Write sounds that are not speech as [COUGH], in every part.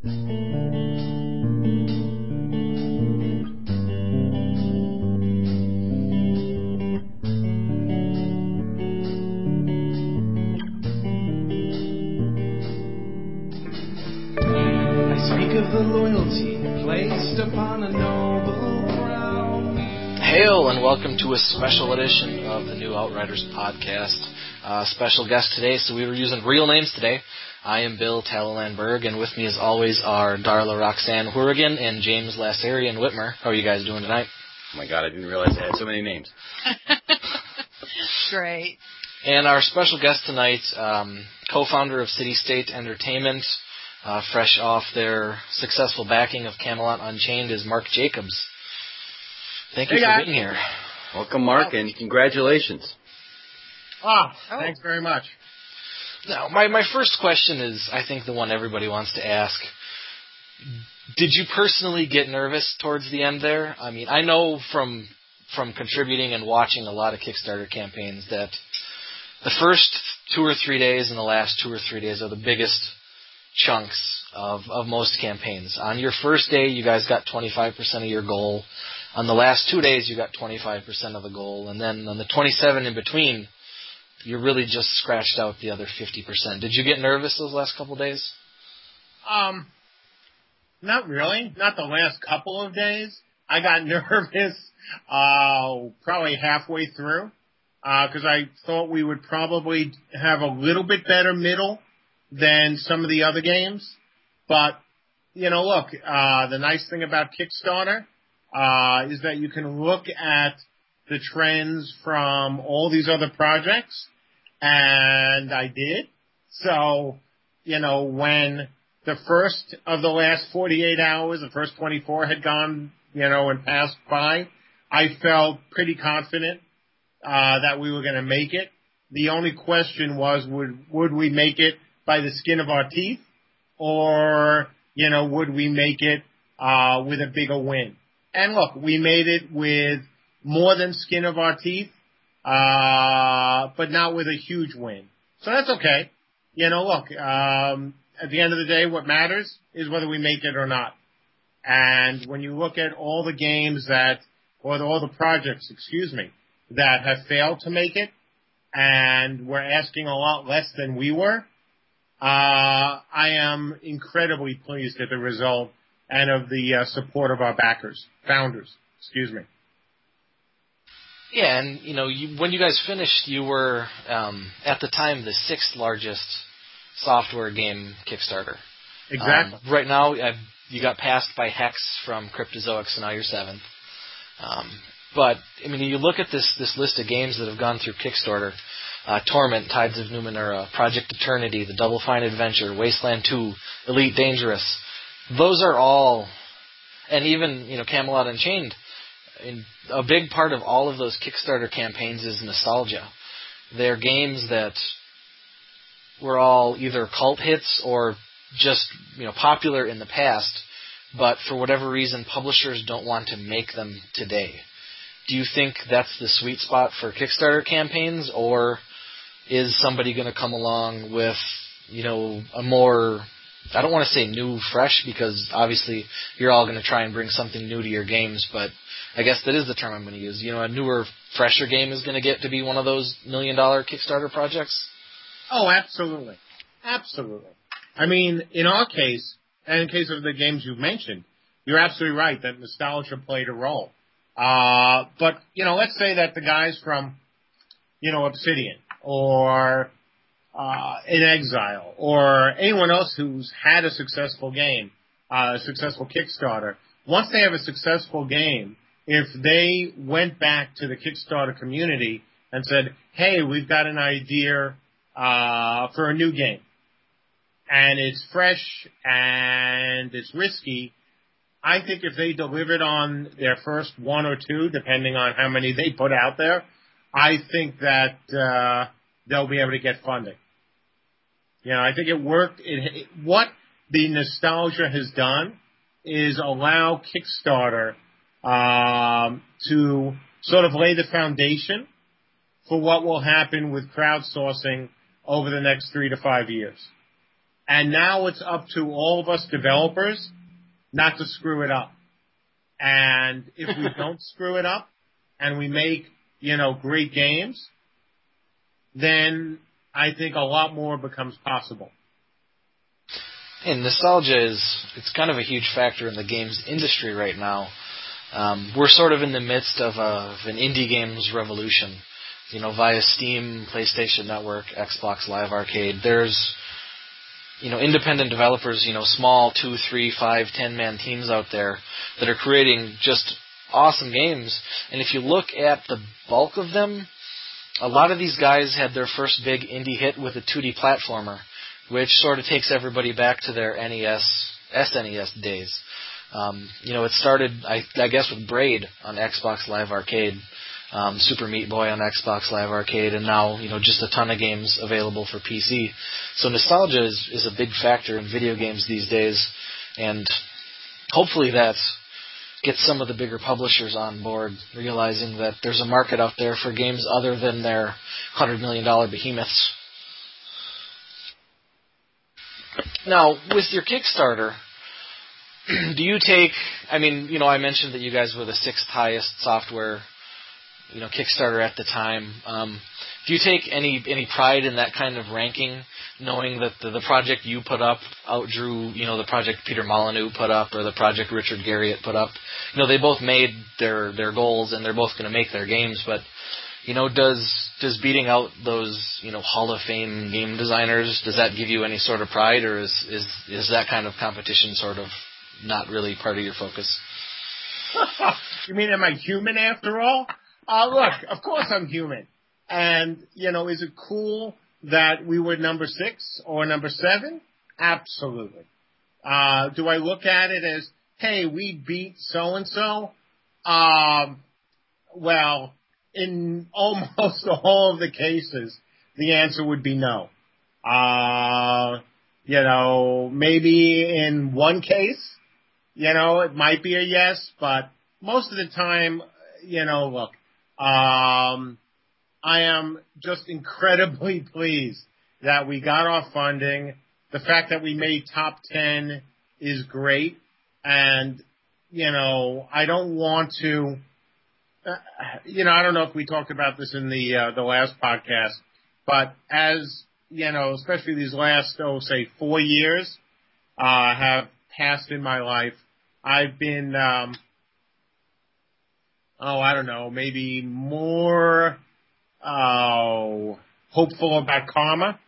a stake of the loyalty placed upon a noble crown. Hail and welcome to a special edition of the New Outriders podcast. Uh, special guest today, so we were using real names today. I am Bill Talalandberg, and with me, as always, are Darla Roxanne Hourigan and James Lassarian Whitmer. How are you guys doing tonight? Oh my god, I didn't realize I had so many names. [LAUGHS] Great. And our special guest tonight, um, co-founder of City State Entertainment, uh, fresh off their successful backing of Camelot Unchained, is Mark Jacobs. Thank you Hey, for guys. being here. Welcome, Mark, and congratulations. Ah, Oh. thanks very much. Now, my, my first question is, I think, the one everybody wants to ask. Did you personally get nervous towards the end there? I mean, I know from from contributing and watching a lot of Kickstarter campaigns that the first two or three days and the last two or three days are the biggest chunks of, of most campaigns. On your first day, you guys got 25% of your goal. On the last two days, you got 25% of the goal. And then on the 27 in between, you really just scratched out the other 50%. Did you get nervous those last couple days? Um, not really. Not the last couple of days. I got [LAUGHS] nervous, uh, probably halfway through, uh, cause I thought we would probably have a little bit better middle than some of the other games. But, you know, look, uh, the nice thing about Kickstarter, uh, is that you can look at the trends from all these other projects, and I did. So, you know, when the first of the last 48 hours, the first 24 had gone, you know, and passed by, I felt pretty confident uh, that we were going to make it. The only question was, would would we make it by the skin of our teeth, or you know, would we make it uh, with a bigger win? And look, we made it with more than skin of our teeth, uh, but not with a huge win. So that's okay. You know, look, um, at the end of the day, what matters is whether we make it or not. And when you look at all the games that, or all the projects, excuse me, that have failed to make it, and we're asking a lot less than we were, uh, I am incredibly pleased at the result and of the uh, support of our backers, founders, excuse me. Yeah, and you know, you, when you guys finished, you were um, at the time the sixth largest software game Kickstarter. Exactly. Um, right now, uh, you got passed by Hex from Cryptozoic, so now you're seventh. Um, but I mean, you look at this this list of games that have gone through Kickstarter: uh, Torment, Tides of Numenera, Project Eternity, The Double Fine Adventure, Wasteland 2, Elite Dangerous. Those are all, and even you know Camelot Unchained. And a big part of all of those Kickstarter campaigns is nostalgia. They're games that were all either cult hits or just you know popular in the past, but for whatever reason, publishers don't want to make them today. Do you think that's the sweet spot for Kickstarter campaigns, or is somebody going to come along with you know a more I don't want to say new, fresh, because obviously you're all going to try and bring something new to your games, but I guess that is the term I'm going to use. You know, a newer, fresher game is going to get to be one of those million dollar Kickstarter projects. Oh, absolutely. Absolutely. I mean, in our case, and in case of the games you've mentioned, you're absolutely right that nostalgia played a role. Uh, but, you know, let's say that the guys from, you know, Obsidian or, uh, inXile or anyone else who's had a successful game, uh, a successful Kickstarter, once they have a successful game, if they went back to the Kickstarter community and said, hey, we've got an idea, uh, for a new game. And it's fresh and it's risky. I think if they delivered on their first one or two, depending on how many they put out there, I think that, uh, they'll be able to get funding. You know, I think it worked. It, it, what the nostalgia has done is allow Kickstarter, um, to sort of lay the foundation for what will happen with crowdsourcing over the next three to five years. And now it's up to all of us developers not to screw it up. And if we [LAUGHS] don't screw it up and we make, you know, great games, then I think a lot more becomes possible. And nostalgia is it's kind of a huge factor in the games industry right now. Um, we're sort of in the midst of, a, of an indie games revolution. You know, via Steam, PlayStation Network, Xbox Live Arcade. There's you know independent developers, you know, small two, three, five, ten man teams out there that are creating just awesome games. And if you look at the bulk of them, a lot of these guys had their first big indie hit with a 2D platformer, which sort of takes everybody back to their NES, SNES days. Um, you know, it started, I, I guess, with Braid on Xbox Live Arcade, um, Super Meat Boy on Xbox Live Arcade, and now you know just a ton of games available for PC. So nostalgia is, is a big factor in video games these days, and hopefully that's get some of the bigger publishers on board, realizing that there's a market out there for games other than their hundred million dollar behemoths. Now, with your Kickstarter, [CLEARS THROAT] do you take? I mean, you know, I mentioned that you guys were the sixth highest software, you know, Kickstarter at the time. Um, do you take any any pride in that kind of ranking, knowing that the, the project you put up outdrew, you know, the project Peter Molyneux put up or the project Richard Garriott put up? You know, they both made their their goals and they're both going to make their games, but you know, does does beating out those you know Hall of Fame game designers does that give you any sort of pride, or is is is that kind of competition sort of not really part of your focus? [LAUGHS] you mean am I human after all? Uh, look, of course I'm human. And, you know, is it cool that we were number six or number seven? Absolutely. Uh, do I look at it as, hey, we beat so and so? Um, well, in [LAUGHS] almost all of the cases, the answer would be no. Uh, you know, maybe in one case, you know, it might be a yes, but most of the time, you know, look, um, I am just incredibly [LAUGHS] pleased that we got our funding. The fact that we made top 10 is great. And, you know, I don't want to, uh, you know, I don't know if we talked about this in the, uh, the last podcast, but as, you know, especially these last, oh, say four years, uh, have passed in my life, I've been, um, oh, I don't know, maybe more, uh, hopeful about karma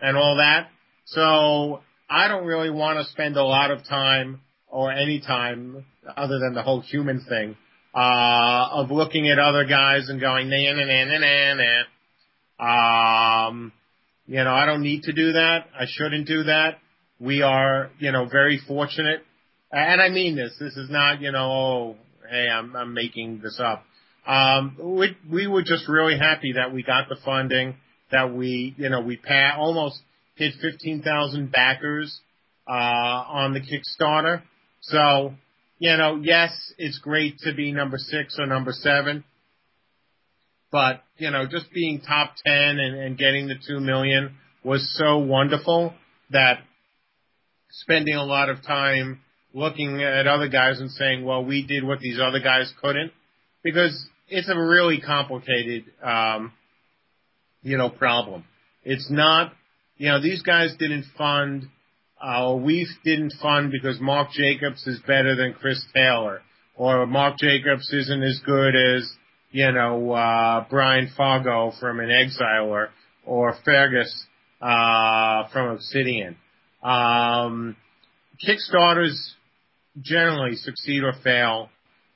and all that. So I don't really want to spend a lot of time or any time other than the whole human thing, uh, of looking at other guys and going, nah, nah, nah, nah, nah, nah. Um, you know, I don't need to do that. I shouldn't do that. We are, you know, very fortunate. And I mean this. This is not, you know, oh, hey, I'm, I'm making this up. Um, we, we were just really happy that we got the funding, that we, you know, we pa- almost hit 15,000 backers, uh, on the Kickstarter. So, you know, yes, it's great to be number six or number seven, but, you know, just being top 10 and, and getting the two million was so wonderful that spending a lot of time looking at other guys and saying, well, we did what these other guys couldn't, because it's a really complicated, um, you know, problem. It's not, you know, these guys didn't fund, uh, we didn't fund because Mark Jacobs is better than Chris Taylor, or Mark Jacobs isn't as good as, you know, uh, Brian Fargo from inXile, or, or Feargus, uh, from Obsidian. Um, Kickstarters generally succeed or fail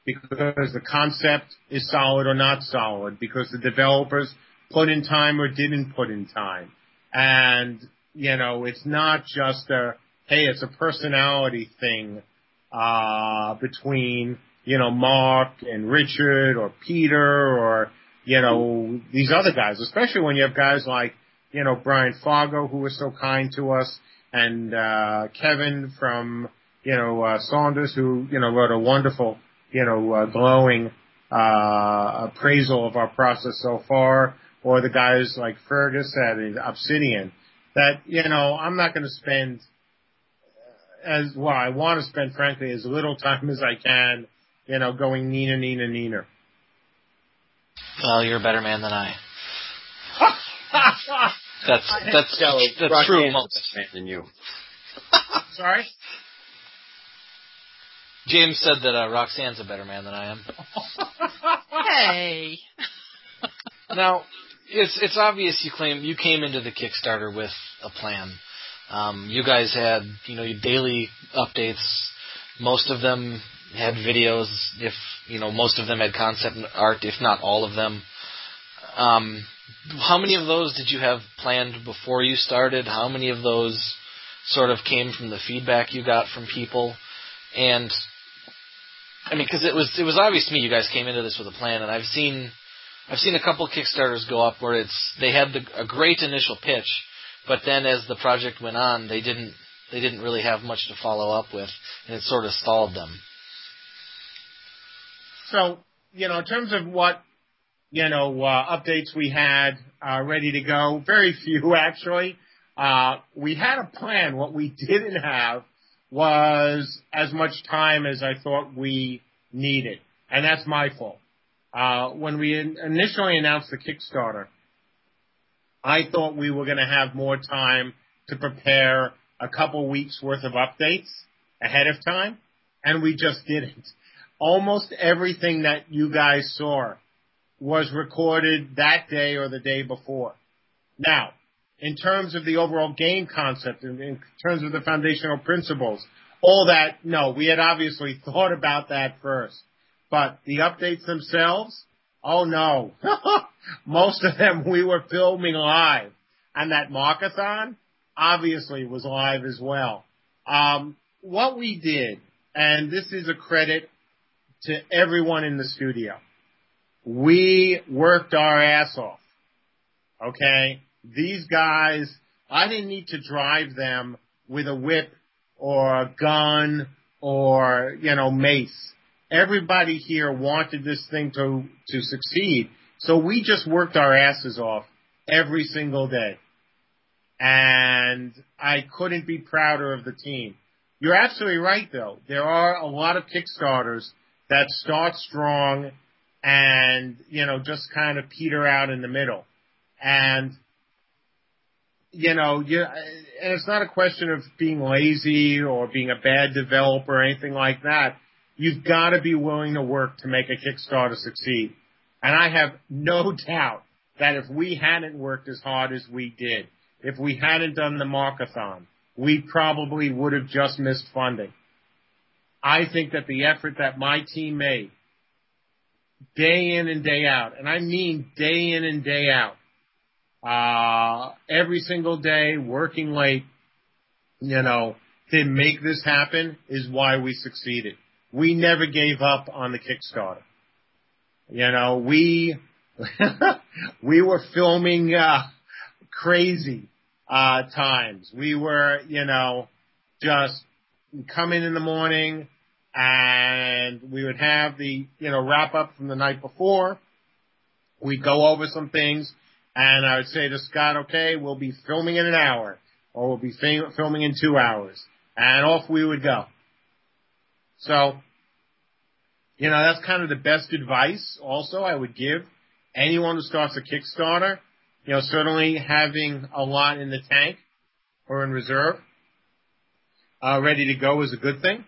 because the concept is solid or not solid, because the developers put in time or didn't put in time. And, you know, it's not just a, hey, it's a personality thing, uh, between, you know, Mark and Richard or Peter or, you know, these other guys, especially when you have guys like, you know, Brian Fargo, who was so kind to us, and, uh, Kevin from, you know, uh, Saunders, who, you know, wrote a wonderful you know, uh, glowing uh, appraisal of our process so far, or the guys like Feargus at Obsidian, that, you know, I'm not going to spend as well. I want to spend, frankly, as little time as I can, you know, going Nina, Nina, Nina. Well, you're a better man than I. [LAUGHS] that's that's Tell her, that's true. a man than you. Sorry. James said that uh, Roxanne's a better man than I am. [LAUGHS] Hey. [LAUGHS] Now, it's it's obvious you claim you came into the Kickstarter with a plan. Um, you guys had you know your daily updates. Most of them had videos. If you know, most of them had concept art, if not all of them. Um, how many of those did you have planned before you started? How many of those sort of came from the feedback you got from people? And I mean, because it was it was obvious to me you guys came into this with a plan, and I've seen I've seen a couple Kickstarters go up where it's they had the, a great initial pitch, but then as the project went on, they didn't they didn't really have much to follow up with, and it sort of stalled them. So, you know, in terms of what, you know, uh, updates we had uh, ready to go, very few [LAUGHS] actually. Uh, we had a plan. What we [LAUGHS] didn't have was as much time as I thought we needed, and that's my fault. Uh, when we in- initially announced the Kickstarter, I thought we were going to have more time to prepare a couple weeks worth of updates ahead of time, and we just didn't. Almost everything that you guys saw was recorded that day or the day before. Now, in terms of the overall game concept, in, in terms of the foundational principles, all that, no, we had obviously [LAUGHS] thought about that first. But the updates themselves, oh no. [LAUGHS] Most of them we were filming live. And that Markathon obviously was live as well. Um, what we did, and this is a credit to everyone in the studio, we worked our ass off. Okay? These guys, I didn't need to drive them with a whip or a gun or, you know, mace. Everybody here wanted this thing to, to succeed. So we just worked our asses off every single day. And I couldn't be prouder of the team. You're absolutely right though. There are a lot of Kickstarters that start strong and, you know, just kind of peter out in the middle. And, you know, you, and it's not a question of being lazy or being a bad developer or anything like that. You've got to be willing to work to make a Kickstarter succeed. And I have no [LAUGHS] doubt that if we hadn't worked as hard as we did, if we hadn't done the Markathon, we probably would have just missed funding. I think that the effort that my team made day in and day out, and I mean day in and day out, uh, every single day, working late, you know, to make this happen is why we succeeded. We never gave up on the Kickstarter. You know, we, [LAUGHS] we were filming, uh, crazy, uh, times. We were, you know, just come in in the morning and we would have the, you know, wrap up from the night before. We'd go over some things and I would say to Scott, okay, we'll be filming in an hour or we'll be fil- filming in two hours and off we would go. So, you know, that's kind of the best advice also I would give anyone who starts a Kickstarter. You know, certainly having a lot in the tank or in reserve, uh, ready to go is a good thing,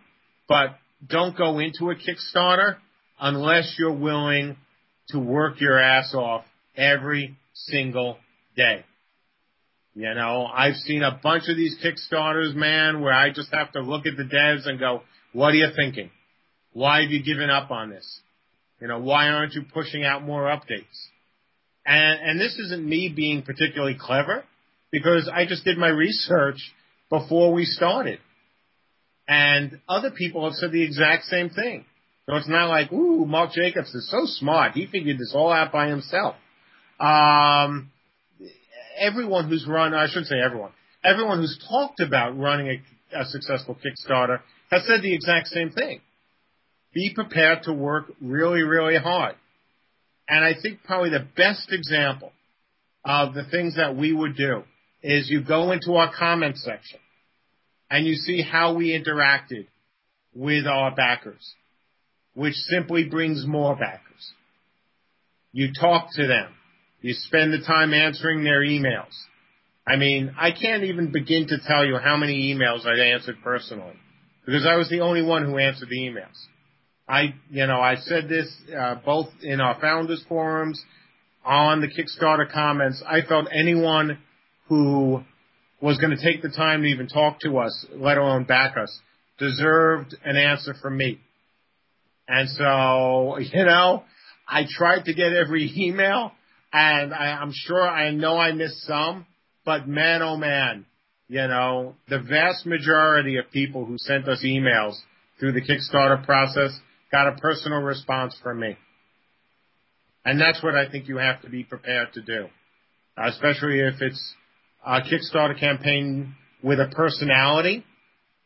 but don't go into a Kickstarter unless you're willing to work your ass off every single day. You know, I've seen a bunch of these Kickstarters, man, where I just have to look at the devs and go, what are you thinking? Why have you given up on this? You know, why aren't you pushing out more updates? And, and this isn't me being particularly clever because I just did my research before we started. And other people have said the exact same thing. So it's not like, ooh, Mark Jacobs is so smart. He figured this all out by himself. Um, everyone who's run, I shouldn't say everyone, everyone who's talked about running a, a successful Kickstarter has said the exact same thing. Be prepared to work really, really hard. And I think probably the best example of the things that we would do is you go into our comment section and you see how we interacted with our backers, which simply brings more backers. You talk to them. You spend the time answering their emails. I mean, I can't even begin to tell you how many emails I answered personally because I was the only one who answered the emails. I, you know, I said this uh, both in our founders forums, on the Kickstarter comments. I felt anyone who was going to take the time to even talk to us, let alone back us, deserved an answer from me. And so, [LAUGHS] you know, I tried to get every email, and I, I'm sure I know I missed some, but man, oh man, you know, the vast majority of people who sent us emails through the Kickstarter process got a personal response from me. And that's what I think you have to be prepared to do, especially if it's a Kickstarter campaign with a personality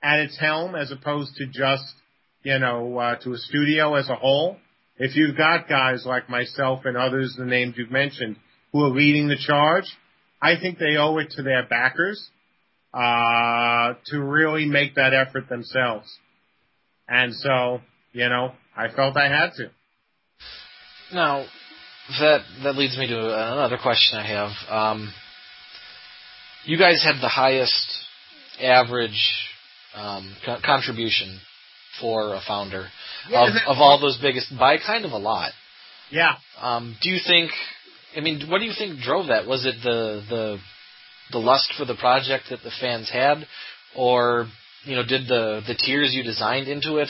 at its helm as opposed to just, you know, uh, to a studio as a whole. If you've got guys like myself and others, the names you've mentioned, who are leading the charge, I think they owe it to their backers uh, to really make that effort themselves. And so, you know, I felt I had to. Now, that that leads me to another question I have. Um, you guys had the highest average um, co- contribution for a founder Yeah, of, of all those biggest by kind of a lot. Yeah. Um, do you think? I mean, what do you think drove that? Was it the the the lust for the project that the fans had, or you know, did the the tiers you designed into it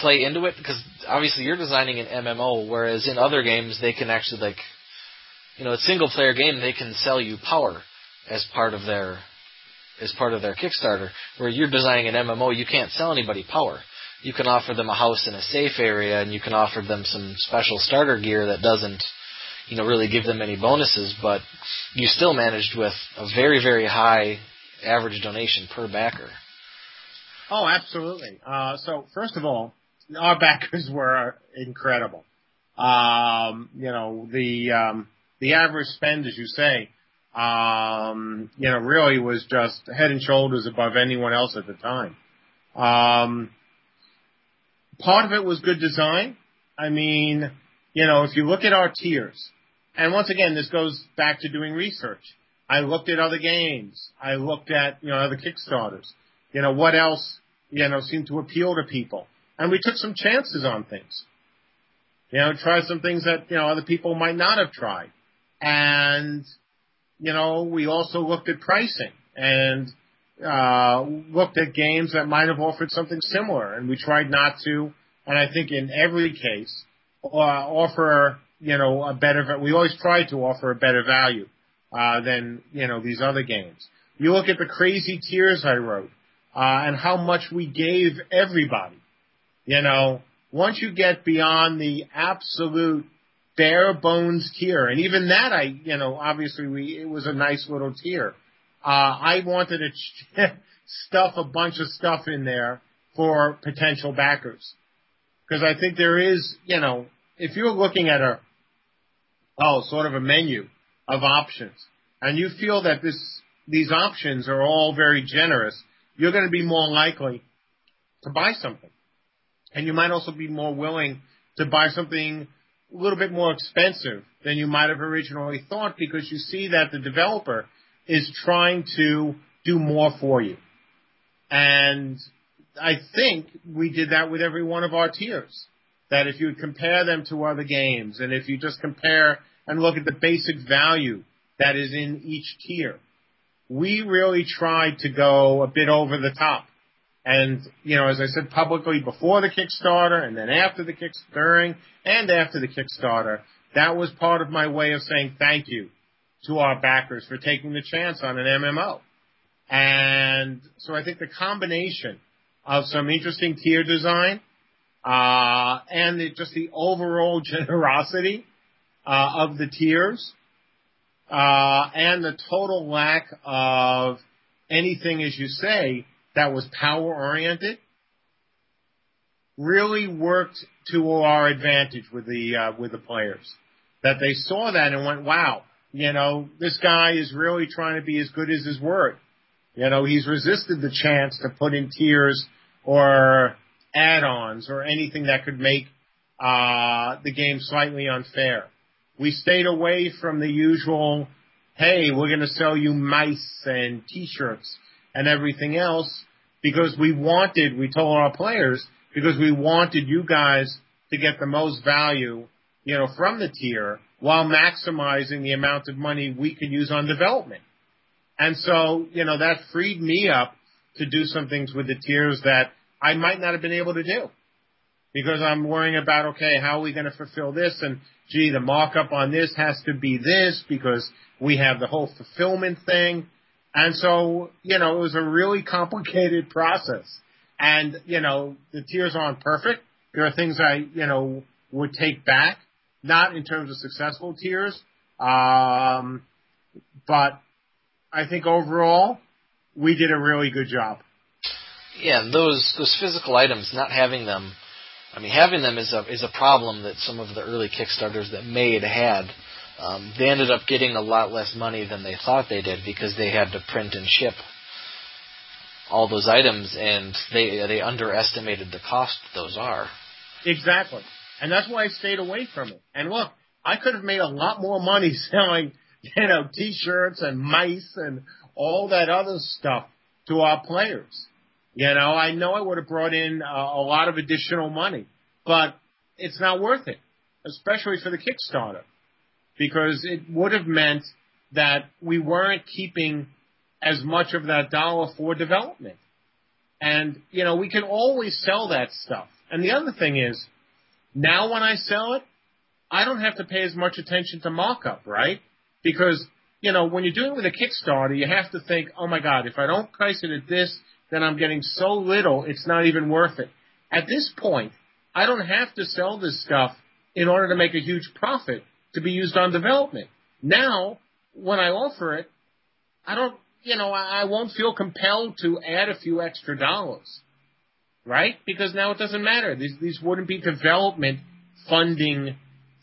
play into it? Because obviously you're designing an MMO, whereas in other games they can actually like, you know, a single player game they can sell you power as part of their as part of their Kickstarter. Where you're designing an MMO, you can't sell anybody power. You can offer them a house in a safe area, and you can offer them some special starter gear that doesn't, you know, really give them any bonuses. But you still managed with a very very high average donation per backer. Oh, absolutely. Uh, so first of all, our [LAUGHS] backers were incredible. Um, you know, the, um, the average spend, as you say, um, you know, really was just head and shoulders above anyone else at the time. Um, part of it was good design. I mean, you know, if you look at our tiers, and once again, this goes back to doing research. I looked at other games. I looked at, you know, other Kickstarters. You know, what else, you know, seemed to appeal to people. And we took some chances on things. You know, tried some things that, you know, other people might not have tried. And, you know, we also looked at pricing and, uh, looked at games that might have offered something similar. And we tried not to, and I think in every case, uh, offer, you know, a better, we always try to offer a better value, uh, than, you know, these other games. You look at the crazy tiers I wrote, uh, and how much we gave everybody. You know, once you get beyond the absolute bare bones tier, and even that I, you know, obviously we, it was a nice little tier. Uh, I wanted to [LAUGHS] stuff a bunch of stuff in there for potential backers. Cause I think there is, you know, if you're looking at a, oh, sort of a menu of options, and you feel that this, these options are all very generous, you're going to be more likely to buy something. And you might also be more willing to buy something a little bit more expensive than you might have originally thought because you see that the developer is trying to do more for you. And I think we did that with every one of our tiers. That if you compare them to other games and if you just compare and look at the basic value that is in each tier, we really tried to go a bit over the top. And, you know, as I said publicly before the Kickstarter and then after the Kick, during and after the Kickstarter, that was part of my way of saying thank you to our backers for taking the chance on an MMO. And so I think the combination of some interesting tier design, uh, and the, just the overall [LAUGHS] generosity, uh, of the tiers, uh, and the total lack of anything, as you say, that was power oriented really worked to our advantage with the uh, with the players. That they saw that and went, "Wow, you know, this guy is really trying to be as good as his word." You know, he's resisted the chance to put in tiers or add-ons or anything that could make uh, the game slightly unfair. We stayed away from the usual, hey, we're going to sell you mice and t-shirts and everything else because we wanted, we told our players, because we wanted you guys to get the most value, you know, from the tier while maximizing the amount of money we could use on development. And so, you know, that freed me up to do some things with the tiers that I might not have been able to do because I'm worrying about, okay, how are we going to fulfill this? And gee, the markup on this has to be this because we have the whole fulfillment thing. And so, you know, it was a really complicated process. And, you know, the tiers aren't perfect. There are things I, you know, would take back, not in terms of successful tiers. Um, but I think overall, we did a really good job. Yeah, and those those physical items, not having them, I mean, having them is a is a problem that some of the early Kickstarters that made had. Um, they ended up getting a lot less money than they thought they did because they had to print and ship all those items, and they they underestimated the cost those are. Exactly, and that's why I stayed away from it. And look, I could have made a lot more money [LAUGHS] selling, you know, T-shirts and mice and all that other stuff to our players. You know, I know I would have brought in a, a lot of additional money, but it's not worth it, especially for the Kickstarter, because it would have meant that we weren't keeping as much of that dollar for development. And, you know, we can always sell that stuff. And the other thing is, now when I sell it, I don't have to pay as much attention to markup, right? Because, you know, when you're doing it with a Kickstarter, you have to think, oh my God, if I don't price it at this, then I'm getting so little, it's not even worth it. At this point, I don't have to sell this stuff in order to make a huge profit to be used on development. Now, when I offer it, I don't, you know, I won't feel compelled to add a few extra dollars, right? Because now it doesn't matter. These these wouldn't be development funding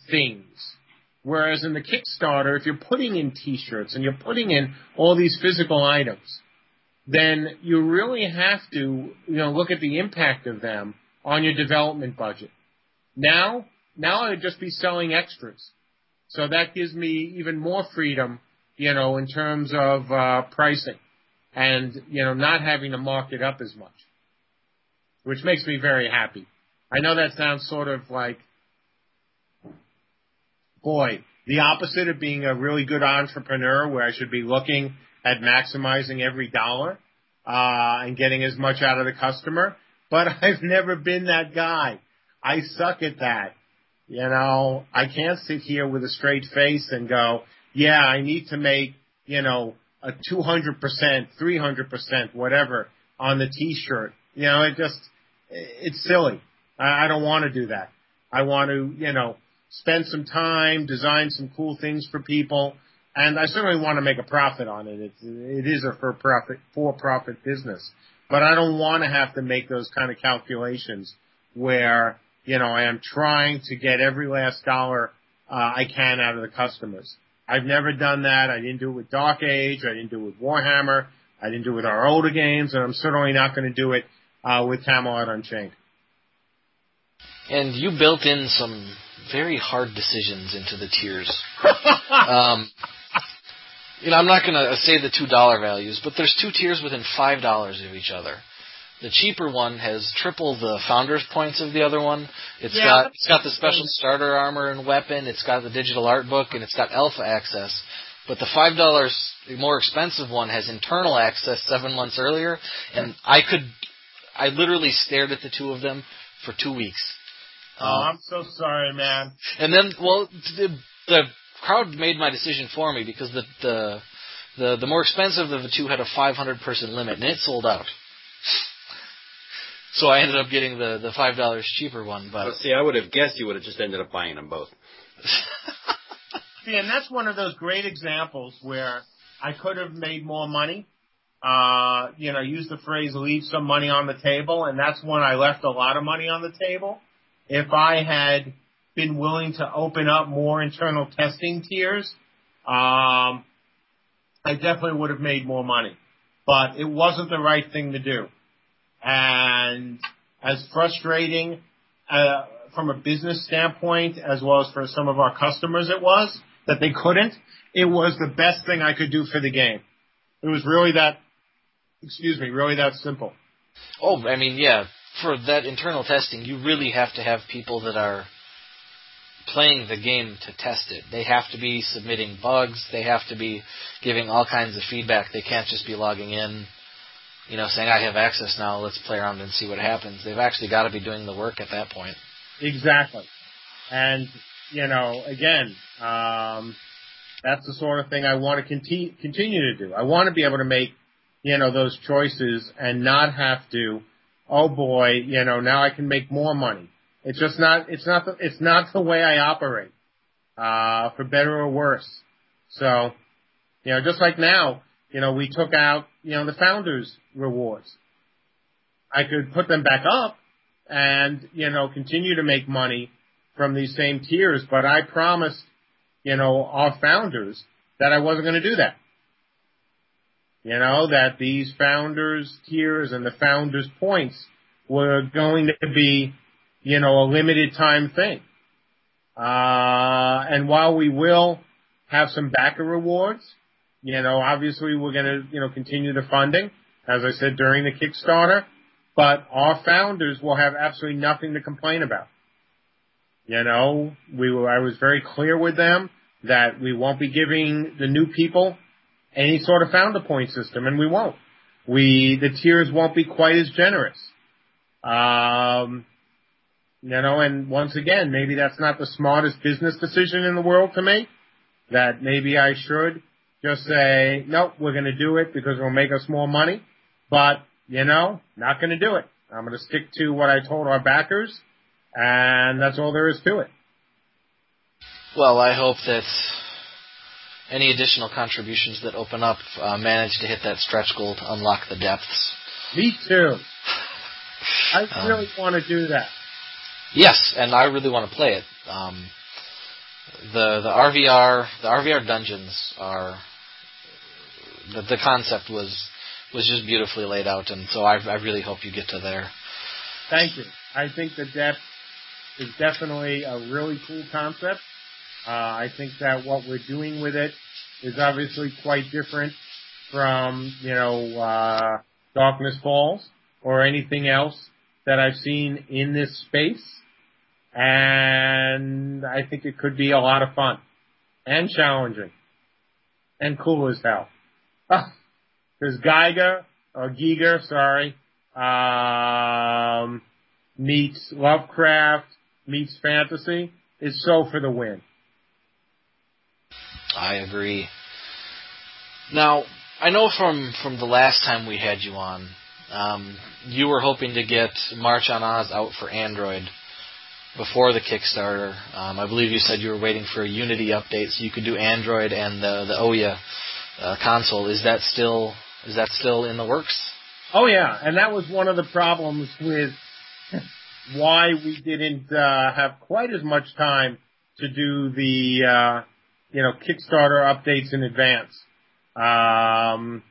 things. Whereas in the Kickstarter, if you're putting in T-shirts and you're putting in all these physical items, then you really have to, you know, look at the impact of them on your development budget. Now, now I would just be selling extras. So that gives me even more freedom, you know, in terms of uh, pricing and, you know, not having to mark it up as much, which makes me very happy. I know that sounds sort of like, boy, the opposite of being a really good entrepreneur where I should be looking at maximizing every dollar uh, and getting as much out of the customer. But [LAUGHS] I've never been that guy. I suck at that. You know, I can't sit here with a straight face and go, yeah, I need to make, you know, a 200%, 300%, whatever on the t-shirt. You know, it just, it's silly. I, I don't want to do that. I want to, you know, spend some time, design some cool things for people, and I certainly want to make a profit on it. It's, it is a for profit for profit business, but I don't want to have to make those kind of calculations where you know I am trying to get every last dollar uh, I can out of the customers. I've never done that. I didn't do it with Dark Age. I didn't do it with Warhammer. I didn't do it with our older games, and I'm certainly not going to do it uh, with Camelot Unchained. And you built in some very hard decisions into the tiers. [LAUGHS] um, you know, I'm not going to say the two dollar values, but there's two tiers within five dollars of each other. The cheaper one has triple the founder's points of the other one. It's Yeah, got it's got the special starter armor and weapon. It's got the digital art book and it's got alpha access. But the five dollars the more expensive one has internal access seven months earlier, and I could, I literally stared at the two of them for two weeks. Oh, um, I'm so sorry, man. And then, well, the, the crowd made my decision for me because the the the, the more expensive of the two had a 500 person limit, and it sold out. So I ended up getting the the five dollars cheaper one, but Well, see, I would have guessed you would have just ended up buying them both. [LAUGHS] See, and that's one of those great examples where I could have made more money. Uh, you know, use the phrase leave some money on the table, and that's when I left a lot of money on the table. If I had been willing to open up more internal testing tiers, um, I definitely would have made more money. but it wasn't the right thing to do. And as frustrating uh, from a business standpoint as well as for some of our customers it was that they couldn't, it was the best thing I could do for the game. It was really that, excuse me, really that simple. Oh, I mean, yeah. For that internal testing, you really have to have people that are playing the game to test it. They have to be submitting bugs. They have to be giving all kinds of feedback. They can't just be logging in, you know, saying, I have access now, let's play around and see what happens. They've actually got to be doing the work at that point. Exactly. And, you know, again, um, that's the sort of thing I want to conti- continue to do. I want to be able to make, you know, those choices and not have to, oh boy, you know, now I can make more money. It's just not, it's not, the, it's not the way I operate, uh, for better or worse. So, you know, just like now, you know, we took out, you know, the founders rewards. I could put them back up and, you know, continue to make money from these same tiers, but I promised, you know, our founders that I wasn't going to do that. You know, that these founders tiers and the founders points were going to be, you know, a limited time thing. Uh, and while we will have some backer rewards, you know, obviously we're going to, you know, continue the funding, as I said, during the Kickstarter, but our founders will have absolutely nothing to complain about. You know, we were, I was very clear with them that we won't be giving the new people any sort of founder point system, and we won't. We, the tiers won't be quite as generous. Um, you know, and once again, maybe that's not the smartest business decision in the world to make. That maybe I should just say, nope, we're going to do it because it'll make us more money. But, you know, not going to do it. I'm going to stick to what I told our backers, and that's all there is to it. Well, I hope that any additional contributions that open up uh, manage to hit that stretch goal to unlock the depths. Me too. [SIGHS] I Um, really want to do that. Yes, and I really want to play it. Um, the the RVR the RVR dungeons are the the concept was was just beautifully laid out, and so I I really hope you get to there. Thank you. I think the depth is definitely a really cool concept. Uh, I think that what we're doing with it is obviously quite different from, you know, uh, Darkness Falls or anything else that I've seen in this space. And I think it could be a lot of fun and challenging and cool as hell. [LAUGHS] There's Geiger or Giger, sorry, um, meets Lovecraft meets fantasy is so for the win. I agree. Now, I know from from the last time we had you on, um, you were hoping to get March on Oz out for Android before the Kickstarter. Um, I believe you said you were waiting for a Unity update so you could do Android and the the Ouya uh, console. Is that still is that still in the works? Oh yeah, and that was one of the problems with why we didn't uh, have quite as much time to do the uh, you know Kickstarter updates in advance. Um,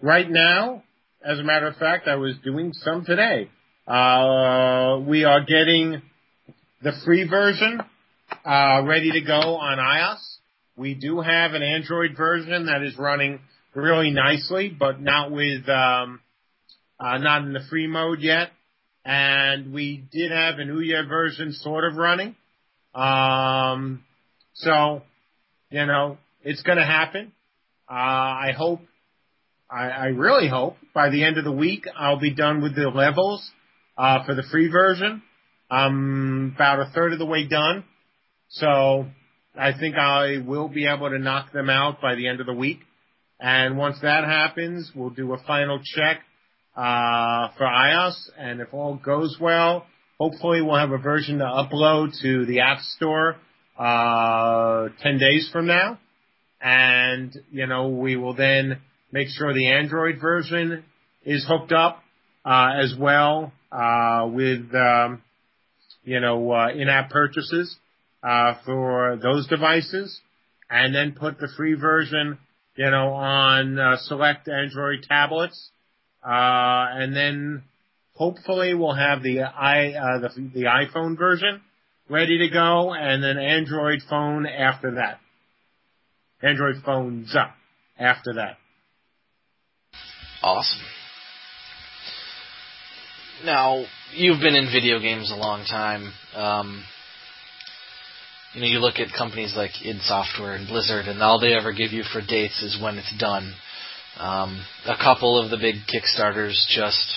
right now, as a matter of fact, I was doing some today. Uh, we are getting the free version uh, ready to go on iOS. We do have an Android version that is running really nicely, but not with um, uh, not in the free mode yet. And we did have an Ouya version sort of running. Um, so, you know, it's going to happen. Uh, I hope, I, I really hope by the end of the week I'll be done with the levels uh, for the free version. I'm about a third of the way done. So I think I will be able to knock them out by the end of the week. And once that happens, we'll do a final check uh, for iOS, and if all goes well, hopefully we'll have a version to upload to the App Store uh, 10 days from now. And, you know, we will then make sure the Android version is hooked up uh, as well uh, with, um, you know, uh, in-app purchases uh, for those devices, and then put the free version you know, on uh, select Android tablets, uh, and then hopefully we'll have the i uh, the the iPhone version ready to go, and then Android phone after that. Android phones up after that. Awesome. Now, you've been in video games a long time. Um, you know, you look at companies like id Software and Blizzard, and all they ever give you for dates is when it's done. Um, a couple of the big Kickstarters just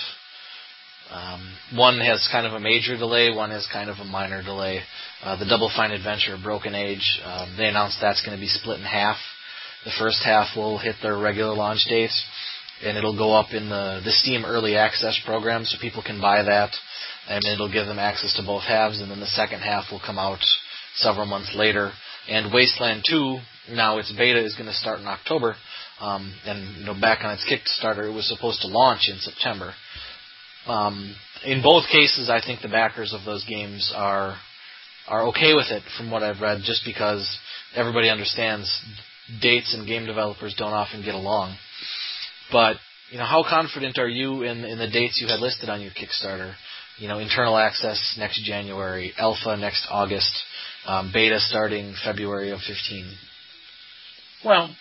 um, one has kind of a major delay, one has kind of a minor delay. Uh, the Double Fine Adventure, Broken Age, um, they announced that's going to be split in half. The first half will hit their regular launch date, and it'll go up in the the Steam Early Access program, so people can buy that, and it'll give them access to both halves. And then the second half will come out several months later. And Wasteland 2, now its beta is going to start in October, um, and you know back on its Kickstarter, it was supposed to launch in September. Um, in both cases, I think the backers of those games are are okay with it, from what I've read, just because everybody understands dates and game developers don't often get along. But you know, how confident are you in in the dates you had listed on your Kickstarter? You know, internal access next January, alpha next August, um, beta starting February of 15. Well,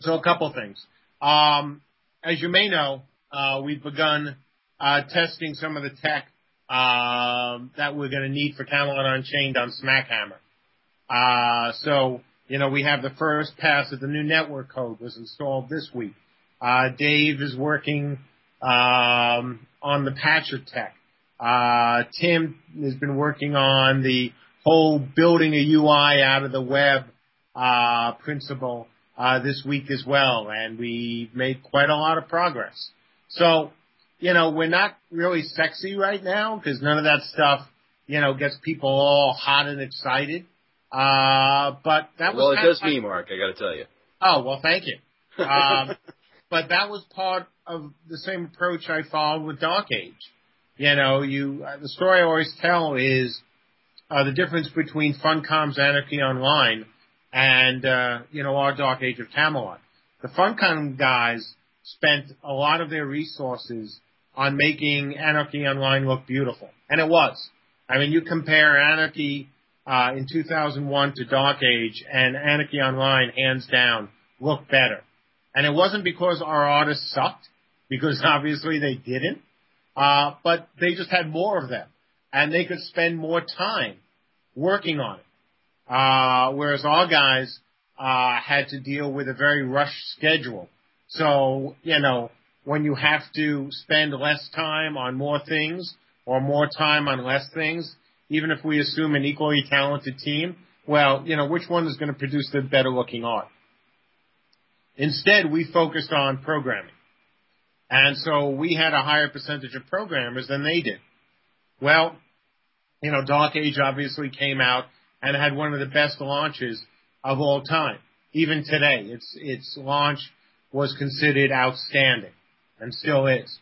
so a couple things. Um, as you may know, uh, we've begun uh, testing some of the tech um, that we're going to need for Camelot Unchained on SmackHammer. Uh, so, you know, we have the first pass of the new network code was installed this week. Uh, Dave is working um, on the patcher tech. Uh, Tim has been working on the whole building a UI out of the web uh, principle uh, this week as well, and we made quite a lot of progress. So, you know, we're not really sexy right now because none of that stuff, you know, gets people all hot and excited. Uh, but that was well, it does me, Mark. I got to tell you. Oh well, thank you. [LAUGHS] Um, but that was part of the same approach I followed with Dark Age. You know, you uh, the story I always tell is uh, the difference between Funcom's Anarchy Online and uh, you know our Dark Age of Camelot. The Funcom guys spent a lot of their resources on making Anarchy Online look beautiful, and it was. I mean, you compare Anarchy uh, in 2001 to Dark Age, and Anarchy Online, hands down, looked better. And it wasn't because our artists sucked, because [LAUGHS] obviously they didn't, uh, but they just had more of them, and they could spend more time working on it. Uh, whereas our guys uh, had to deal with a very rushed schedule. So, you know, when you have to spend less time on more things or more time on less things, even if we assume an equally talented team, well, you know, which one is going to produce the better looking art? Instead, we focused on programming. And so we had a higher percentage of programmers than they did. Well, you know, Dark Age obviously came out and had one of the best launches of all time. Even today, its its launch was considered outstanding and still is,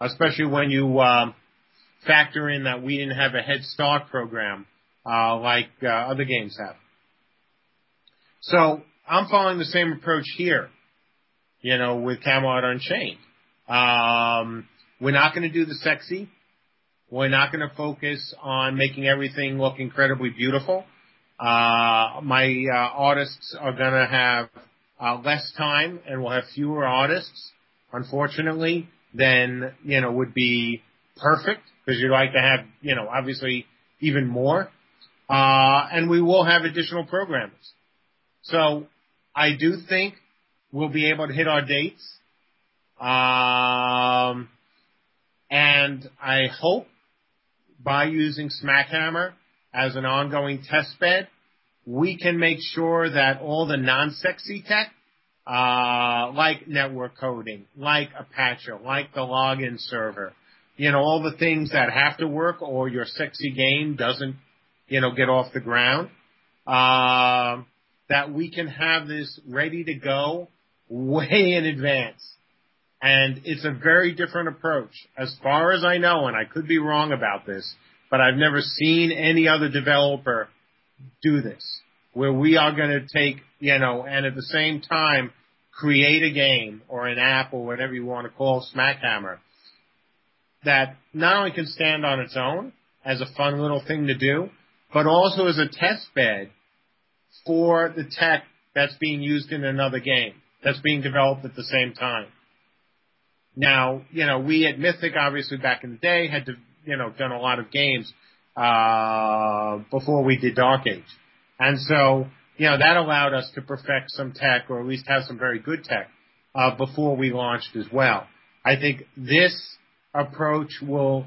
especially when you um, factor in that we didn't have a head start program uh, like uh, other games have. So I'm following the same approach here, you know, with Camelot Unchained. Um, we're not going to do the sexy. We're not going to focus on making everything look incredibly beautiful. Uh, my uh, artists are going to have uh, less time, and we'll have fewer artists, unfortunately, than you know would be perfect because you'd like to have you know obviously even more. Uh, and we will have additional programmers. So I do think we'll be able to hit our dates. Um, and I hope by using SmackHammer as an ongoing test bed, we can make sure that all the non-sexy tech, uh, like network coding, like Apache, like the login server, you know, all the things that have to work or your sexy game doesn't, you know, get off the ground, um, that we can have this ready to go way in advance. And it's a very different approach. As far as I know, and I could be wrong about this, but I've never seen any other developer do this, where we are going to take, you know, and at the same time create a game or an app or whatever you want to call Smackhammer that not only can stand on its own as a fun little thing to do, but also as a test bed for the tech that's being used in another game that's being developed at the same time. Now, you know, we at Mythic, obviously back in the day, had to, you know, done a lot of games uh, before we did Dark Age, and so you know that allowed us to perfect some tech, or at least have some very good tech uh, before we launched as well. I think this approach will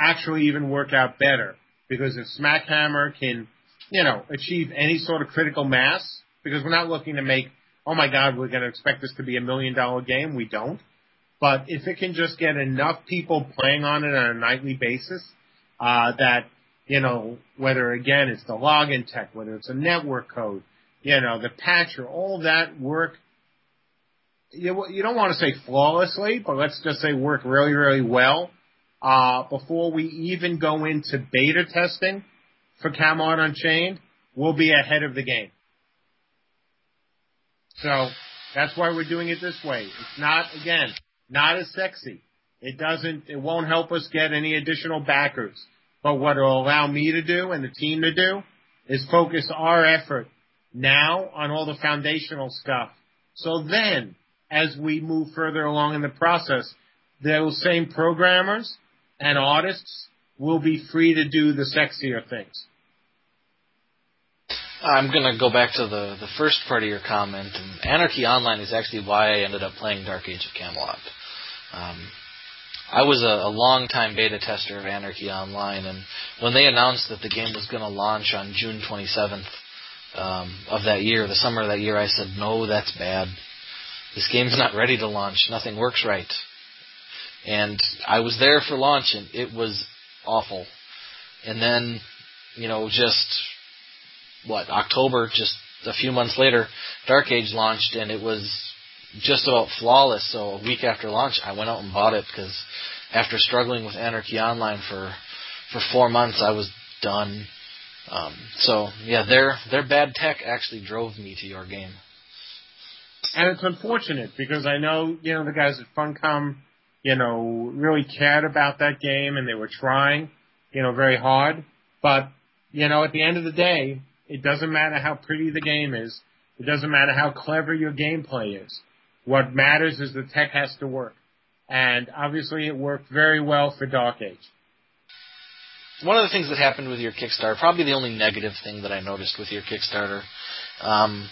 actually even work out better because if Smackhammer can, you know, achieve any sort of critical mass, because we're not looking to make, oh my God, we're going to expect this to be a million dollar game. We don't. But if it can just get enough people playing on it on a nightly basis, uh, that, you know, whether again it's the login tech, whether it's a network code, you know, the patcher, all that work, you, you don't want to say flawlessly, but let's just say work really, really well, uh, before we even go into beta testing for Camelot Unchained, we'll be ahead of the game. So that's why we're doing it this way. It's not, again, not as sexy. It doesn't, it won't help us get any additional backers. But what it'll allow me to do and the team to do is focus our effort now on all the foundational stuff. So then, as we move further along in the process, those same programmers and artists will be free to do the sexier things. I'm going to go back to the, the first part of your comment. And Anarchy Online is actually why I ended up playing Dark Age of Camelot. Um, I was a, a long time beta tester of Anarchy Online, and when they announced that the game was going to launch on June 27th um, of that year, the summer of that year, I said, "No, that's bad. This game's [LAUGHS] not ready to launch. Nothing works right." And I was there for launch, and it was awful. And then, you know, just what October, just a few months later, Dark Age launched, and it was just about flawless. So a week after launch, I went out and bought it because after struggling with Anarchy Online for for four months, I was done. Um, so yeah, their their bad tech actually drove me to your game. And it's unfortunate because I know you know the guys at Funcom, you know, really cared about that game and they were trying, you know, very hard. But you know, at the end of the day, it doesn't matter how pretty the game is. It doesn't matter how clever your gameplay is. What matters is the tech has to work. And obviously it worked very well for Dark Age. One of the things that happened with your Kickstarter, probably the only negative thing that I noticed with your Kickstarter, um,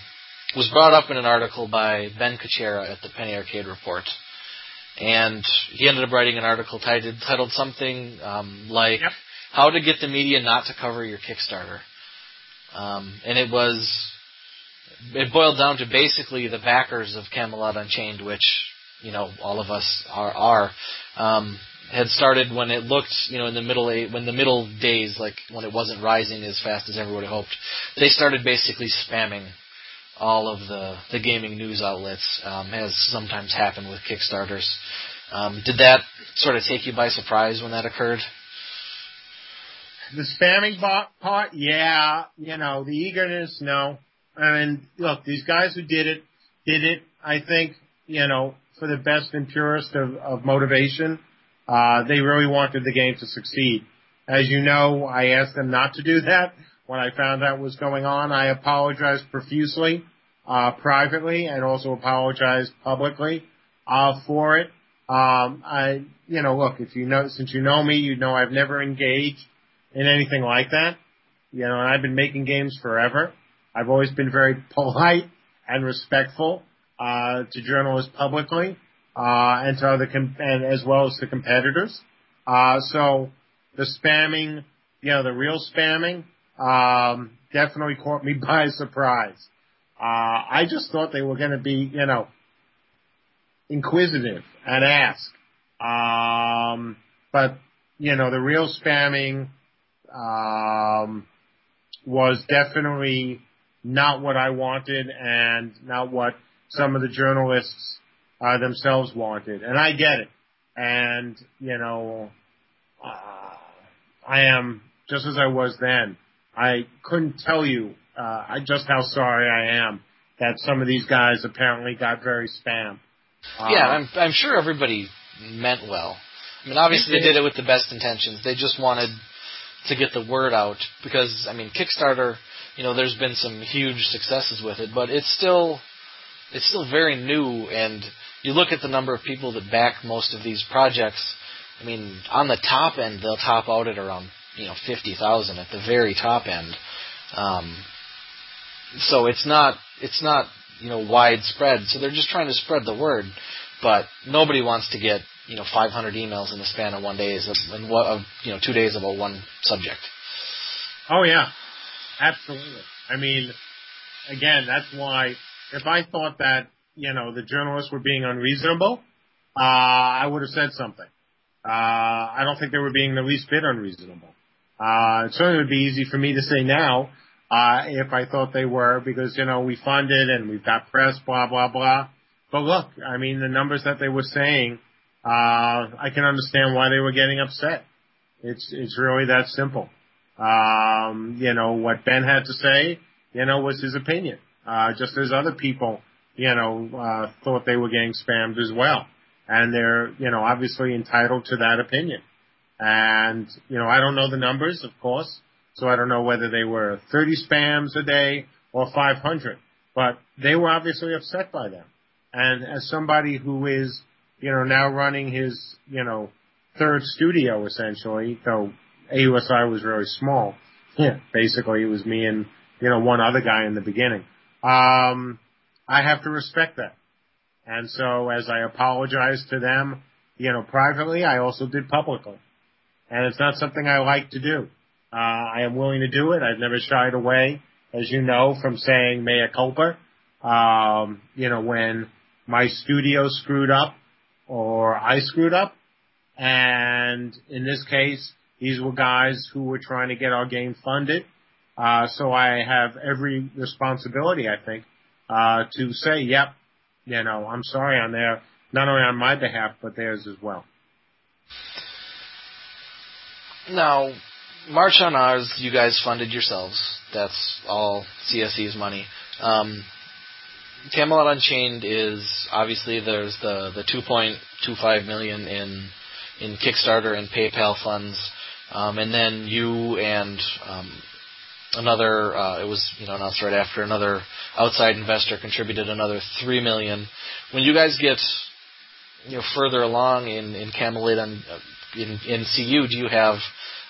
was brought up in an article by Ben Kuchera at the Penny Arcade Report. And he ended up writing an article titled, titled something um, like yep. "How to Get the Media Not to Cover Your Kickstarter." Um, and it was it boiled down to basically the backers of Camelot Unchained, which you know all of us are are. Um, had started when it looked, you know, in the middle when the middle days, like when it wasn't rising as fast as everybody hoped, they started basically spamming all of the the gaming news outlets, um, as sometimes happened with Kickstarters. Um, did that sort of take you by surprise when that occurred? The spamming part, yeah, you know, the eagerness, no. I mean, look, these guys who did it, did it, I think, you know, for the best and purest of, of motivation. Uh, they really wanted the game to succeed. As you know, I asked them not to do that when I found out what was going on. I apologized profusely, uh, privately and also apologized publicly, uh, for it. Um, I, you know, look, if you know, since you know me, you know I've never engaged in anything like that. You know, and I've been making games forever. I've always been very [LAUGHS] polite and respectful uh, to journalists publicly uh, and to other com- and as well as to competitors. Uh, so the spamming, you know, the real spamming, um, definitely caught me [LAUGHS] by surprise. Uh, I just thought they were going to be, you know, inquisitive and ask. Um, but you know, the real spamming um, was definitely not what I wanted and not what some of the journalists uh, themselves wanted. And I get it. And, you know, uh, I am just as I was then. I couldn't tell you uh, just how sorry I am that some of these guys apparently got very spam. Yeah, Uh, I'm I'm sure everybody meant well. I mean, obviously they did it with the best intentions. They just wanted to get the word out because I mean, Kickstarter, you know, there's been some huge successes with it, but it's still it's still very new and you look at the number of people that back most of these projects, I mean, on the top end they'll top out at around, you know, 50,000 at the very top end. Um so it's not it's not, you know, widespread. So they're just trying to spread the word, but nobody wants to get you know 500 emails in the span of one day is in what of you know two days about one subject. Oh yeah, absolutely. I mean, again, that's why if I thought that you know the journalists were being unreasonable, uh, I would have said something. Uh, I don't think they were being the least bit unreasonable. Uh, it certainly would be easy for me to say now uh, if I thought they were because you know we funded and we've got press, blah blah blah. But look, I mean the numbers that they were saying, uh, I can understand why they were getting upset. It's it's really that simple. Um, you know, what Ben had to say, you know, was his opinion. Uh, just as other people, you know, uh, thought they were getting spammed as well. And they're, you know, obviously entitled to that opinion. And, you know, I don't know the numbers, of course, so I don't know whether they were 30 spams a day or 500, but they were obviously upset by them. And as somebody who is, you know, now running his, you know, third studio essentially, though AUSI was very small. Yeah, basically it was me and, you know, one other guy in the beginning. Um, I have to respect that. And so as I apologized to them, you know, privately, I also did publicly. And it's not something I like to do. Uh, I am willing to do it. I've never shied away, as you know, from saying mea culpa. Um, you know, when my studio screwed up or I screwed up. And in this case, these were guys who were trying to get our game funded. Uh, so I have every responsibility, I think, uh, to say, yep, you know, I'm sorry on there, not only on my behalf, but theirs as well. Now, March on Oz, you guys funded yourselves. That's all CSE's money. Um, Camelot Unchained is obviously there's the the 2.25 million in in Kickstarter and PayPal funds, um, and then you and um, another uh, it was you know announced right after another outside investor contributed another three million. When you guys get you know further along in in Camelot uh, in in CU, do you have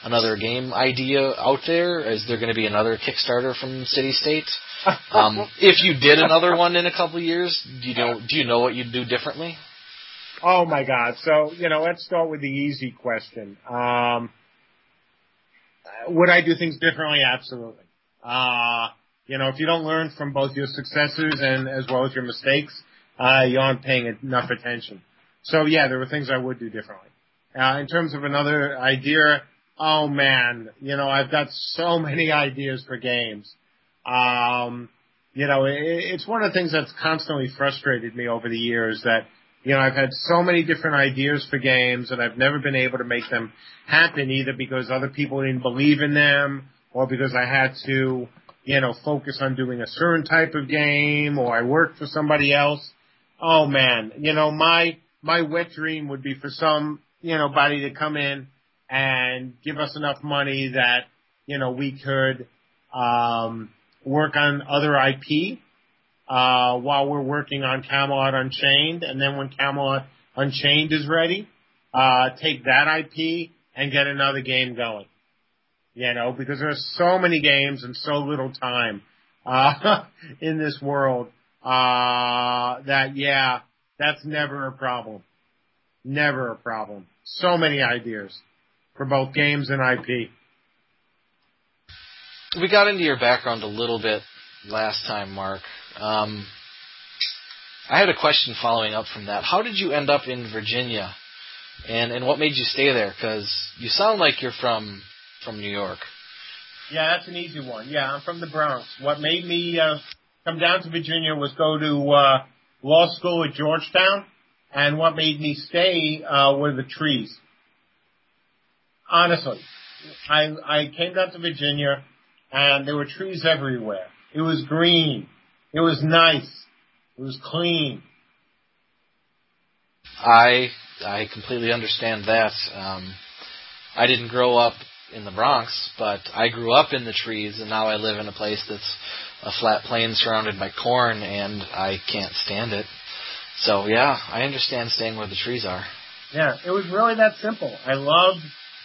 another game idea out there? Is there going to be another Kickstarter from City State? [LAUGHS] Um, if you did another one in a couple of years, do you know do you know what you'd do differently? Oh my God. So, you know, let's start with the easy question. Um, would I do things differently? Absolutely. Uh, you know, if you don't learn from both your successes and as well as your mistakes, uh, you aren't paying enough attention. So yeah, there were things I would do differently. Uh, in terms of another idea, oh man, you know, I've got so [LAUGHS] many ideas for games. Um, you know, it, it's one of the things that's constantly frustrated me over the years that, you know, I've had so many different ideas for games and I've never been able to make them happen either because other people didn't believe in them or because I had to, you know, focus on doing a certain type of game or I worked for somebody else. Oh man, you know, my, my wet dream would be for some, you know, body to come in and give us enough money that, you know, we could, um, work on other IP, uh, while we're working on Camelot Unchained. And then when Camelot Unchained is ready, uh, take that IP and get another game going. You know, because there's so many games and so little time, uh, [LAUGHS] in this world, uh, that yeah, that's never a problem. Never a problem. So many ideas for both games and IP. We got into your background a little bit last time, Mark. Um, I had a question following up from that. How did you end up in Virginia, and and what made you stay there? Because you sound like you're from from New York. Yeah, that's an easy one. Yeah, I'm from the Bronx. What made me uh, come down to Virginia was go to uh, law school at Georgetown, and what made me stay uh, were the trees. Honestly, I I came down to Virginia, and there were trees everywhere. It was green. It was nice. It was clean. I I completely understand that. Um, I didn't grow up in the Bronx, but I grew up in the trees, and now I live in a place that's a flat plain surrounded by corn, and I can't stand it. So yeah, I understand staying where the trees are. Yeah, it was really that simple. I loved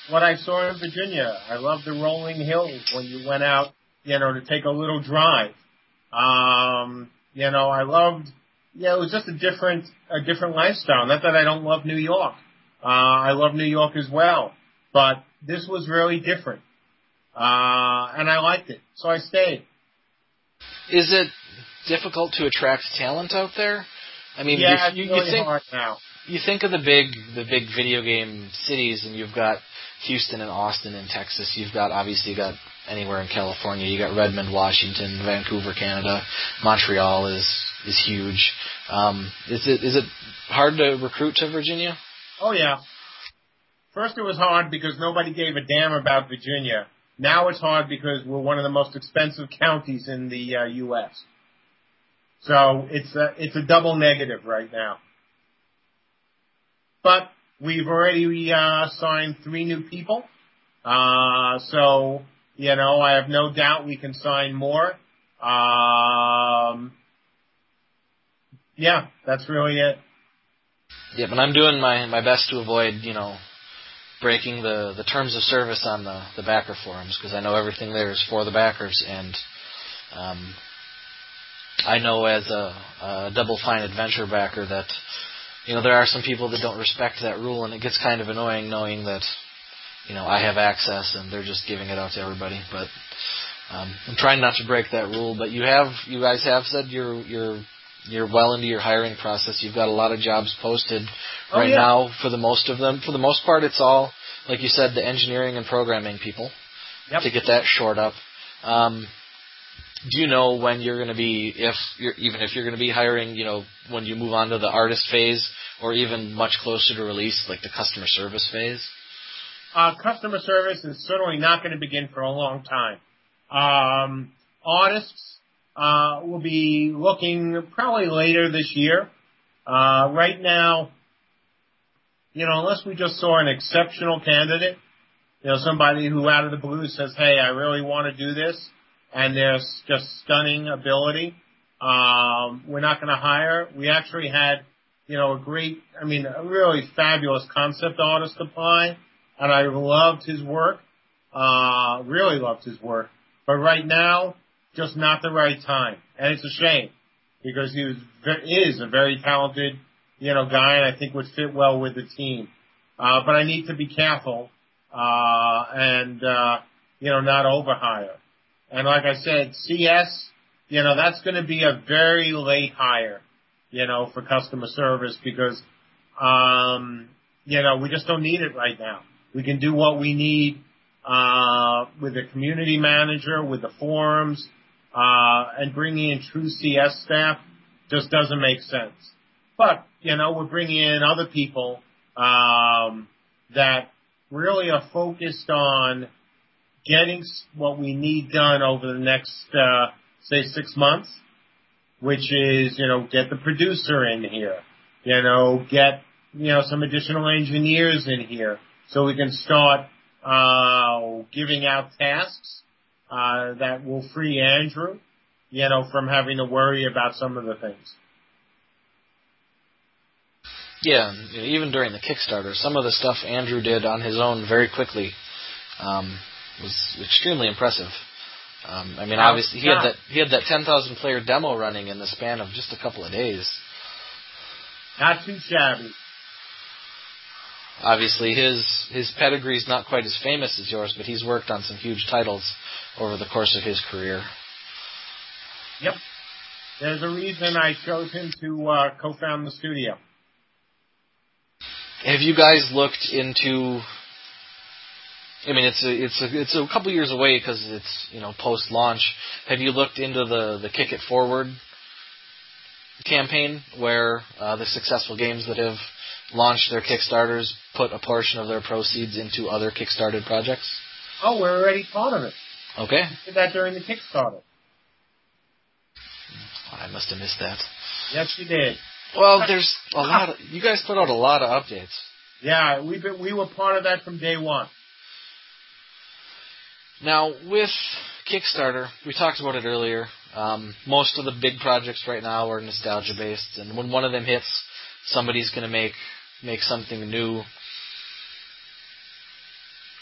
what I saw in Virginia. I loved the rolling hills when you went out, you know, to take a little drive. Um, you know, I loved, yeah, it was just a different, a different lifestyle. Not that I don't love New York. Uh, I love New York as well, but this was really different. Uh, and I liked it, so I stayed. Is it difficult to attract talent out there? I mean, yeah, you, really you think hard now. you think of the big the big video game cities, and you've got Houston and Austin in Texas. You've got obviously you got anywhere in California. You got Redmond, Washington, Vancouver, Canada. Montreal is is huge. Um, is it is it hard to recruit to Virginia? Oh yeah. First it was hard because nobody gave a damn about Virginia. Now it's hard because we're one of the most expensive counties in the uh, U.S. So it's a, it's a double negative right now. But we've already uh, signed three new people. Uh, so, you know, I have no doubt we can sign more. Um, yeah, that's really it. Yeah, but I'm doing my my best to avoid you know breaking the the terms of service on the the backer forums because I know everything there is for the backers and um, I know as a, a Double Fine Adventure backer that you know there are some people that don't respect that rule and it gets kind of annoying knowing that you know I have access and they're just giving it out to everybody but um, I'm trying not to break that rule but you have you guys have said you're you're you're well into your hiring process. You've got a lot of jobs posted Oh, right yeah. now. For the most of them, for the most part, it's all like you said, the engineering and programming people Yep. to get that short up. Um, do you know when you're going to be, if you're, even if you're going to be hiring, you know, when you move on to the artist phase, or even much closer to release, like the customer service phase? Uh, customer service is certainly not going to begin for a long time. Um, artists uh, will be looking probably later this year. Uh, right now, you know, unless we just saw an exceptional candidate, you know, somebody who out of the blue says, "Hey, I really want to do this," and there's just stunning ability, um, we're not going to hire. We actually had, you know, a great, I mean, a really fabulous concept artist apply, and I loved his work. Uh, really loved his work. But right now, just not the right time, and it's a shame because he was is a very talented, you know, guy, and I think would fit well with the team. Uh, but I need to be careful uh, and uh, you know not overhire. And like I said, CS, you know, that's going to be a very late hire, you know, for customer service because, um, you know, we just don't need it right now. We can do what we need uh, with the community manager, with the forums, uh, and bringing in true CS staff just doesn't make sense. But you know, we're bringing in other people um, that really are focused on getting what we need done over the next, uh, say, six months, which is, you know, get the producer in here, you know, get, you know, some additional engineers in here so we can start, uh, giving out tasks, uh, that will free Andrew, you know, from having to worry about some of the things. Yeah, even during the Kickstarter, some of the stuff Andrew did on his own very quickly um, was extremely impressive. Um, I mean, obviously he had that he had that 10,000 player demo running in the span of just a couple of days. Not too shabby. Obviously, his his pedigree's not quite as famous as yours, but he's worked on some huge titles over the course of his career. Yep. There's a reason I chose him to uh, co-found the studio. Have you guys looked into? I mean, it's a it's a it's a couple years away because it's you know post launch. Have you looked into the the Kick It Forward campaign where uh, the successful games that have launched their Kickstarters put a portion of their proceeds into other Kickstarted projects? Oh, we're already part of it. Okay, Did that during the Kickstarter. I must have missed that. Yes, you did. Well, there's a lot. Of, you guys put out a lot of updates. Yeah, we been, we were part of that from day one. Now with Kickstarter, we talked about it earlier. Um, most of the big projects right now are nostalgia based, and when one of them hits, somebody's going to make make something new.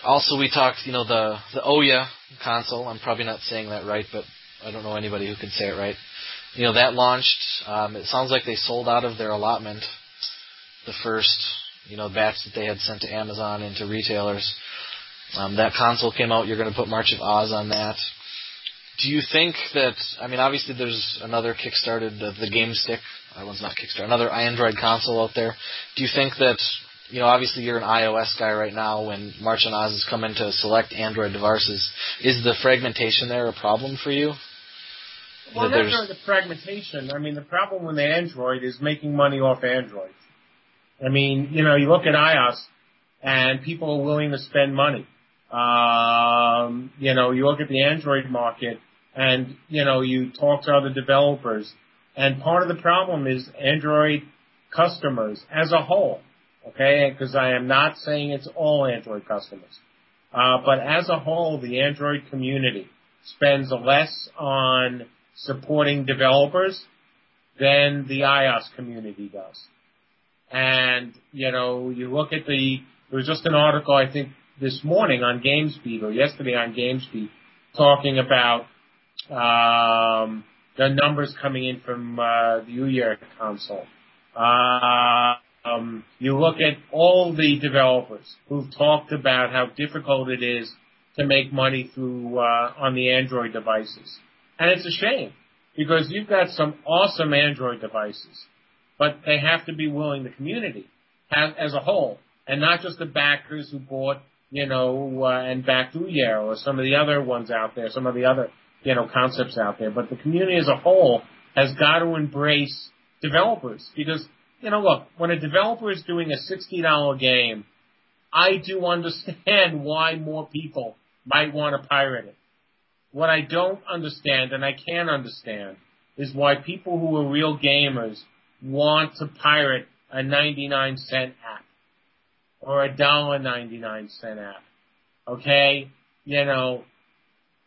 Also, we talked, you know, the the Ouya console. I'm probably not saying that right, but I don't know anybody who can say it right. You know, that launched. Um, it sounds like they sold out of their allotment, the first, you know, batch that they had sent to Amazon and to retailers. Um, that console came out. You're going to put March on Oz on that. Do you think that? I mean, obviously, there's another kickstarted the, the Game Stick. That one's not Kickstarter. Another Android console out there. Do you think that? You know, obviously, you're an iOS guy right now. When March on Oz is coming to select Android devices, is the fragmentation there a problem for you? Well, not really the fragmentation. I mean, the problem with Android is making money off Android. I mean, you know, you look at iOS, and people are willing to spend money. Um, you know, you look at the Android market, and you know, you talk to other developers, and part of the problem is Android customers as a whole. Okay, because I am not saying it's all Android customers, uh, but as a whole, the Android community spends less on supporting developers than the iOS community does. And, you know, you look at the, there was just an article, I think, this morning on GamesBeat or yesterday on GamesBeat talking about, um, the numbers coming in from, uh, the Ouya console. Uh, um, you look at all the developers who've talked about how difficult it is to make money through, uh, on the Android devices. And it's a shame because you've got some awesome Android devices, but they have to be willing, the community have, as a whole, and not just the backers who bought, you know, uh, and backed Ouya or some of the other ones out there, some of the other, you know, concepts out there, but the community as a whole has got to embrace developers because, you know, look, when a developer is doing a $60 game, I do understand [LAUGHS] why more people might want to pirate it. What I don't understand, and I can't understand, is why people who are real gamers want to pirate a 99 cent app or a dollar 99 cent app. Okay? You know,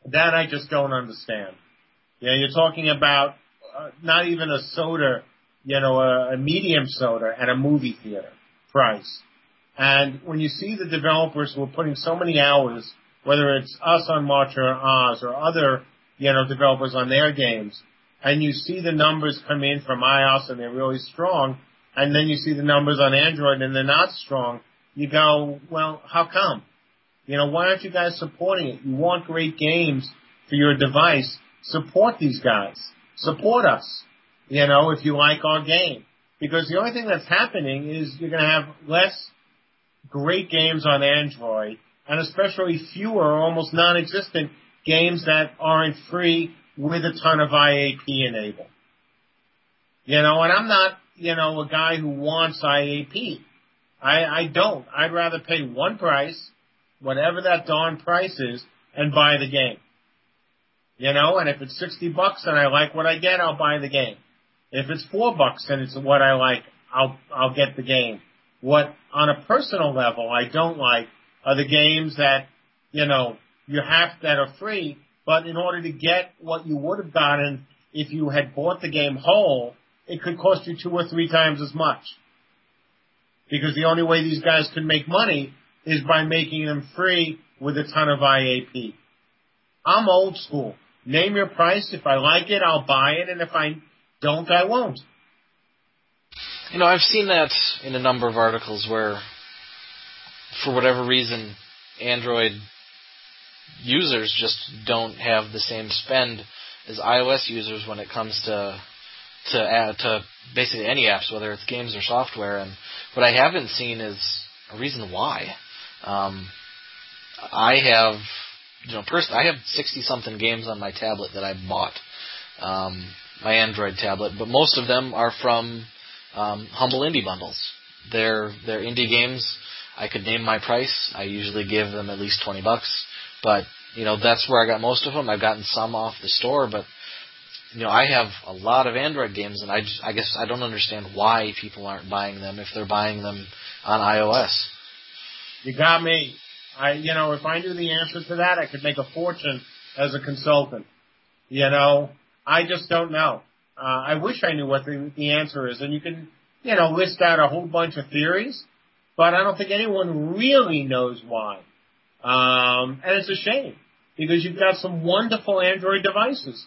that I just don't understand. Yeah, you're talking about uh, not even a soda, you know, a, a medium soda at a movie theater price. And when you see the developers who are putting so many hours whether it's us on March on Oz or other, you know, developers on their games, and you see the numbers come in from iOS and they're really strong, and then you see the numbers on Android and they're not strong, you go, well, how come? You know, why aren't you guys supporting it? You want great games for your device. Support these guys. Support us. You know, if you like our game. Because the only thing that's happening is you're going to have less great games on Android and especially fewer, almost non-existent games that aren't free with a ton of IAP enabled. You know, and I'm not, you know, a guy who wants IAP. I, I don't. I'd rather pay one price, whatever that darn price is, and buy the game. You know, and if it's 60 bucks and I like what I get, I'll buy the game. If it's four bucks and it's what I like, I'll, I'll get the game. What, on a personal level, I don't like are the games that, you know, you have that are free, but in order to get what you would have gotten if you had bought the game whole, it could cost you two or three times as much. Because the only way these guys can make money is by making them free with a ton of IAP. I'm old school. Name your price. If I like it, I'll buy it, and if I don't, I won't. You know, I've seen that in a number of articles where for whatever reason, Android users just don't have the same spend as iOS users when it comes to to add to basically any apps, whether it's games or software. And what I haven't seen is a reason why. Um, I have, you know, pers- I have sixty something games on my tablet that I bought, um, my Android tablet, but most of them are from um, humble indie bundles. They're they're indie games I could name my price. I usually give them at least 20 bucks. But, you know, that's where I got most of them. I've gotten some off the store, but you know, I have a lot of Android games, and I, just, I guess I don't understand why people aren't buying them if they're buying them on iOS. You got me. I, you know, if I knew the answer to that, I could make a fortune as a consultant. You know, I just don't know. Uh, I wish I knew what the, the answer is, and you can, you know, list out a whole bunch of theories, but I don't think anyone really knows why. Um, and it's a shame because you've got some wonderful Android devices.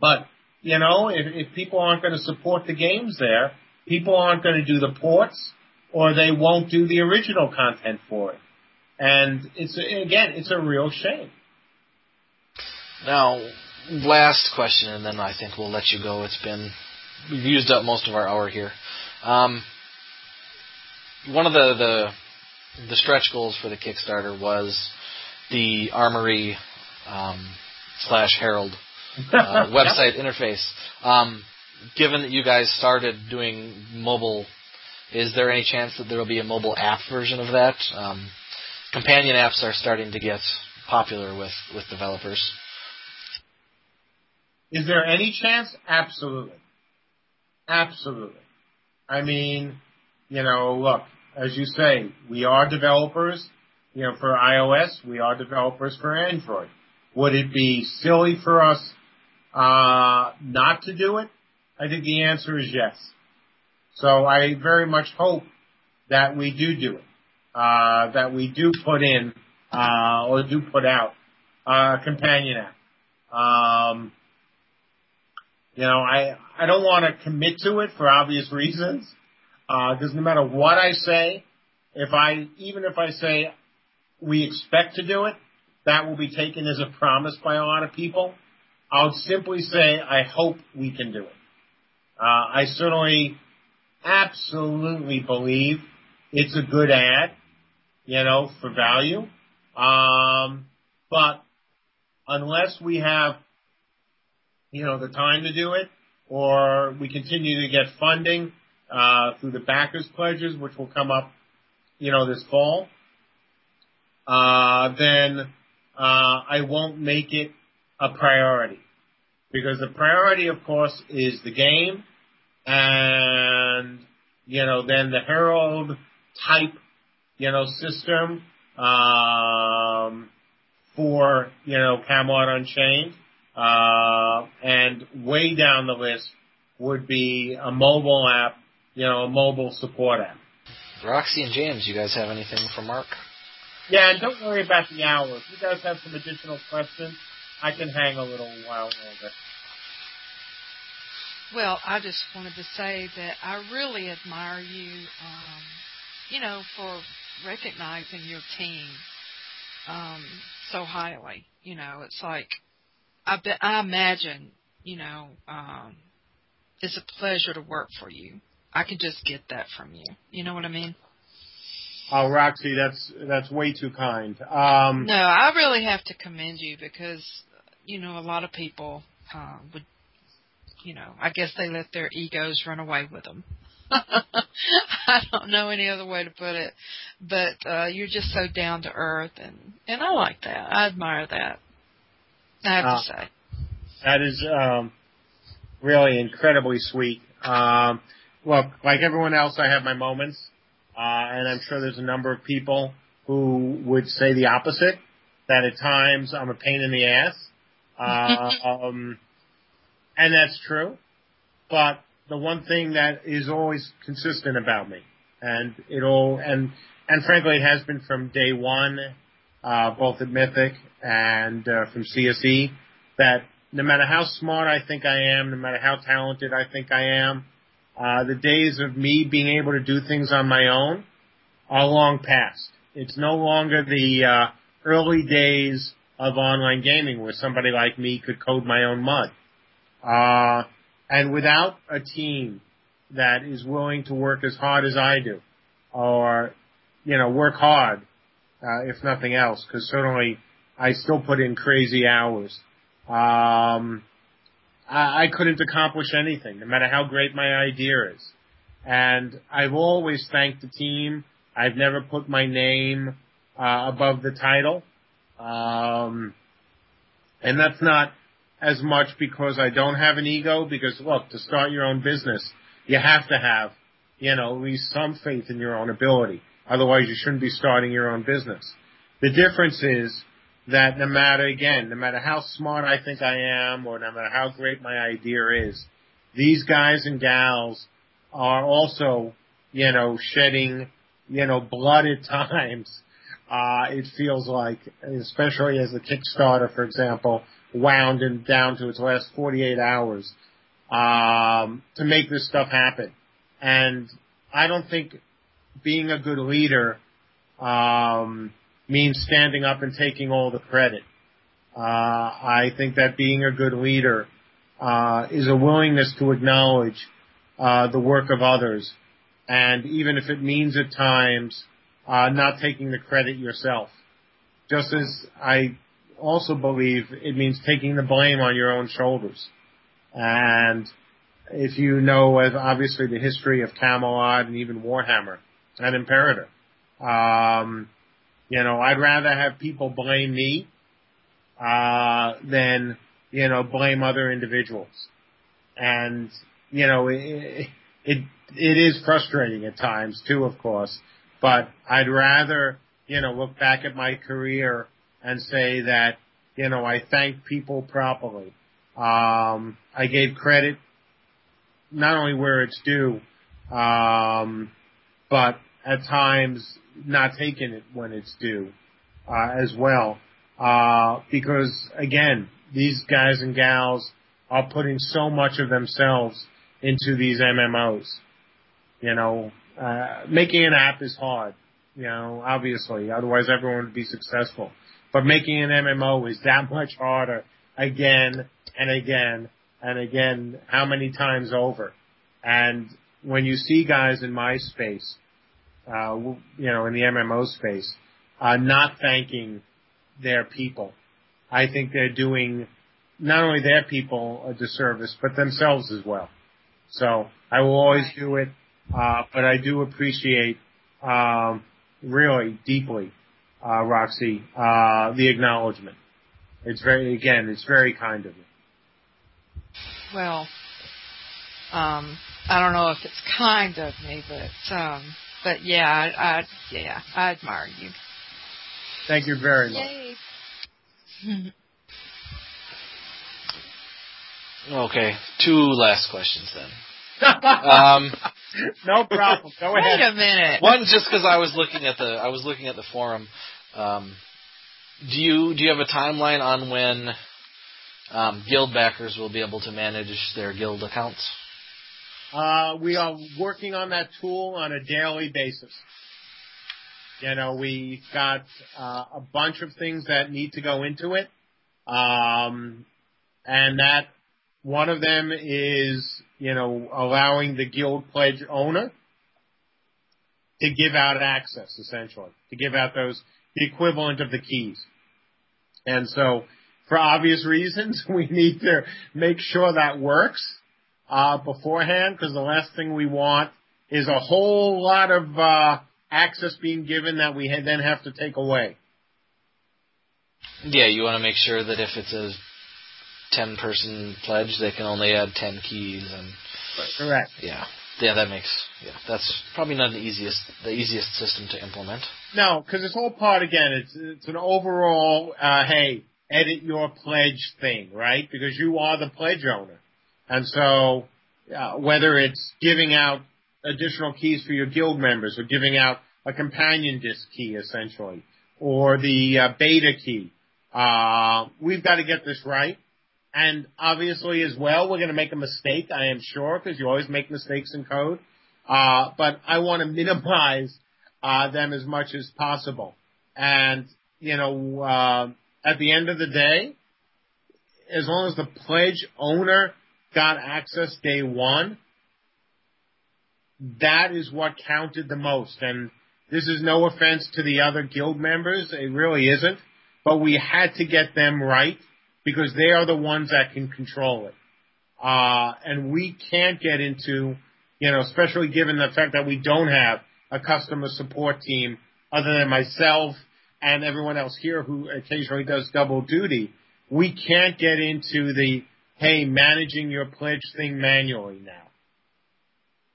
But, you know, if, if people aren't going to support the games there, people aren't going to do the ports or they won't do the original content for it. And it's, again, it's a real shame. Now, last question, and then I think we'll let you go. It's been, we've used up most of our hour here. Um, one of the, the, the stretch goals for the Kickstarter was the Armory um, slash Herald uh, website interface. Um, given that you guys started doing mobile, is there any chance that there will be a mobile app version of that? Um, companion apps are starting to get popular with, with developers. Is there any chance? Absolutely. Absolutely. I mean, you know, look, as you say, we are developers, you know, for iOS, we are developers for Android. Would it be silly for us uh, not to do it? I think the answer is yes. So I very much hope that we do do it, uh, that we do put in uh, or do put out a companion app. Um, you know, I I don't want to commit to it for obvious reasons, Uh, because uh, no matter what I say, if I even if I say we expect to do it, that will be taken as a promise by a lot of people. I'll simply say I hope we can do it. Uh, I certainly, absolutely believe it's a good ad, you know, for value. Um, but unless we have you know, the time to do it, or we continue to get funding uh, through the backers pledges, which will come up, you know, this fall, uh, then uh, I won't make it a priority. Because the priority, of course, is the game, and you know, then the Herald type, you know, system um, for you know Camelot Unchained. Uh, and way down the list would be a mobile app, you know, a mobile support app. Roxy and James, you guys have anything for Mark? Yeah, and don't worry about the hour. If you guys have some additional questions, I can hang a little while longer. Well, I just wanted to say that I really admire you, um, you know, for recognizing your team um, so highly. You know, it's like I bet I imagine, you know, um, it's a pleasure to work for you. I can just get that from you. You know what I mean? Oh, Roxy, that's that's way too kind. Um, no, I really have to commend you because you know a lot of people uh, would, you know, I guess they let their egos run away with them. [LAUGHS] I don't know any other way to put it, but uh, you're just so down to earth, and and I like that. I admire that. I have uh, to say. That is um, really incredibly sweet. Um, look, like everyone else, I have my moments, uh, and I'm sure there's a number of people who would say the opposite. That at times I'm a pain in the ass, um, and that's true. But the one thing that is always consistent about me, and it'll and and frankly, it has been from day one uh, both at Mythic and uh, from CSE, that no matter how smart I think I am, no matter how talented I think I am, uh, the days of me being able to do things on my own are long past. It's no longer the uh, early days of online gaming where somebody like me could code my own mud. Uh, and without a team that is willing to work as hard as I do, or you know, work hard uh, if nothing else, because certainly I still put in crazy hours. Um, I, I couldn't accomplish anything, no matter how great my idea is. And I've always thanked the team. I've never put my name uh, above the title. Um, and that's not as much because I don't have an ego. Because look, to start your own business, you have to have, you know, at least some faith in your own ability. Otherwise, you shouldn't be starting your own business. The difference is that no matter, again, no matter how smart I think I am or no matter how great my idea is, these guys and gals are also, you know, shedding, you know, blood at [LAUGHS] times. Uh, it feels like, especially as the Kickstarter, for example, wound and down to its last 48 hours, um, to make this stuff happen. And I don't think being a good leader, um, means standing up and taking all the credit. Uh, I think that being a good leader uh, is a willingness to acknowledge uh, the work of others, and even if it means at times uh, not taking the credit yourself. Just as I also believe it means taking the blame on your own shoulders. And if you know, obviously, the history of Camelot and even Warhammer and Imperator, um, you know, I'd rather have people blame me uh, than you know blame other individuals. And you know, it, it it is frustrating at times too, of course. But I'd rather you know look back at my career and say that you know I thanked people properly. Um, I gave credit not only where it's due, um, but at times not taking it when it's due uh, as well. Uh, because again, these guys and gals are putting so much of themselves into these MMOs. You know, uh, making an app is hard. You know, obviously, otherwise everyone would be successful. But making an MMO is that much harder again and again and again, how many times over? And when you see guys in my space uh, you know, in the MMO space, uh, not thanking their people. I think they're doing not only their people a disservice, but themselves as well. So I will always do it, uh, but I do appreciate, um, really deeply, uh, Roxy, uh, the acknowledgement. It's very, again, it's very kind of you. Well, um, I don't know if it's kind of me, but um, but yeah, I, I yeah, I admire you. Thank you very much. [LAUGHS] Okay, two last questions then. Um, [LAUGHS] no problem. Go ahead. Wait a minute. One, just because I was looking at the I was looking at the forum. Um, do you do you have a timeline on when um, guild backers will be able to manage their guild accounts? Uh, we are working on that tool on a daily basis. You know, we've got uh, a bunch of things that need to go into it, um, and that one of them is, you know, allowing the guild pledge owner to give out access, essentially, to give out those the equivalent of the keys. And so, for obvious reasons, [LAUGHS] we need to make sure that works uh, beforehand because the last thing we want is a whole lot of uh, access being given that we then have to take away. Yeah, you want to make sure that if it's a ten person pledge, they can only add ten keys and. Correct. Yeah. Yeah, that makes yeah. That's probably not the easiest the easiest system to implement. No, because it's all part again. It's it's an overall uh, hey edit your pledge thing, right? Because you are the pledge owner. And so, uh, whether it's giving out additional keys for your guild members or giving out a companion disc key essentially, or the uh, beta key, uh, we've got to get this right. And obviously as well, we're going to make a mistake, I am sure, because you always make mistakes in code. Uh, but I want to minimize, uh, them as much as possible. And, you know, uh, at the end of the day, as long as the pledge owner got access day one, that is what counted the most. And this is no offense to the other guild members. It really isn't. But we had to get them right because they are the ones that can control it. Uh, and we can't get into, you know, especially given the fact that we don't have a customer support team other than myself and everyone else here who occasionally does double duty we can't get into the hey managing your pledge thing manually now.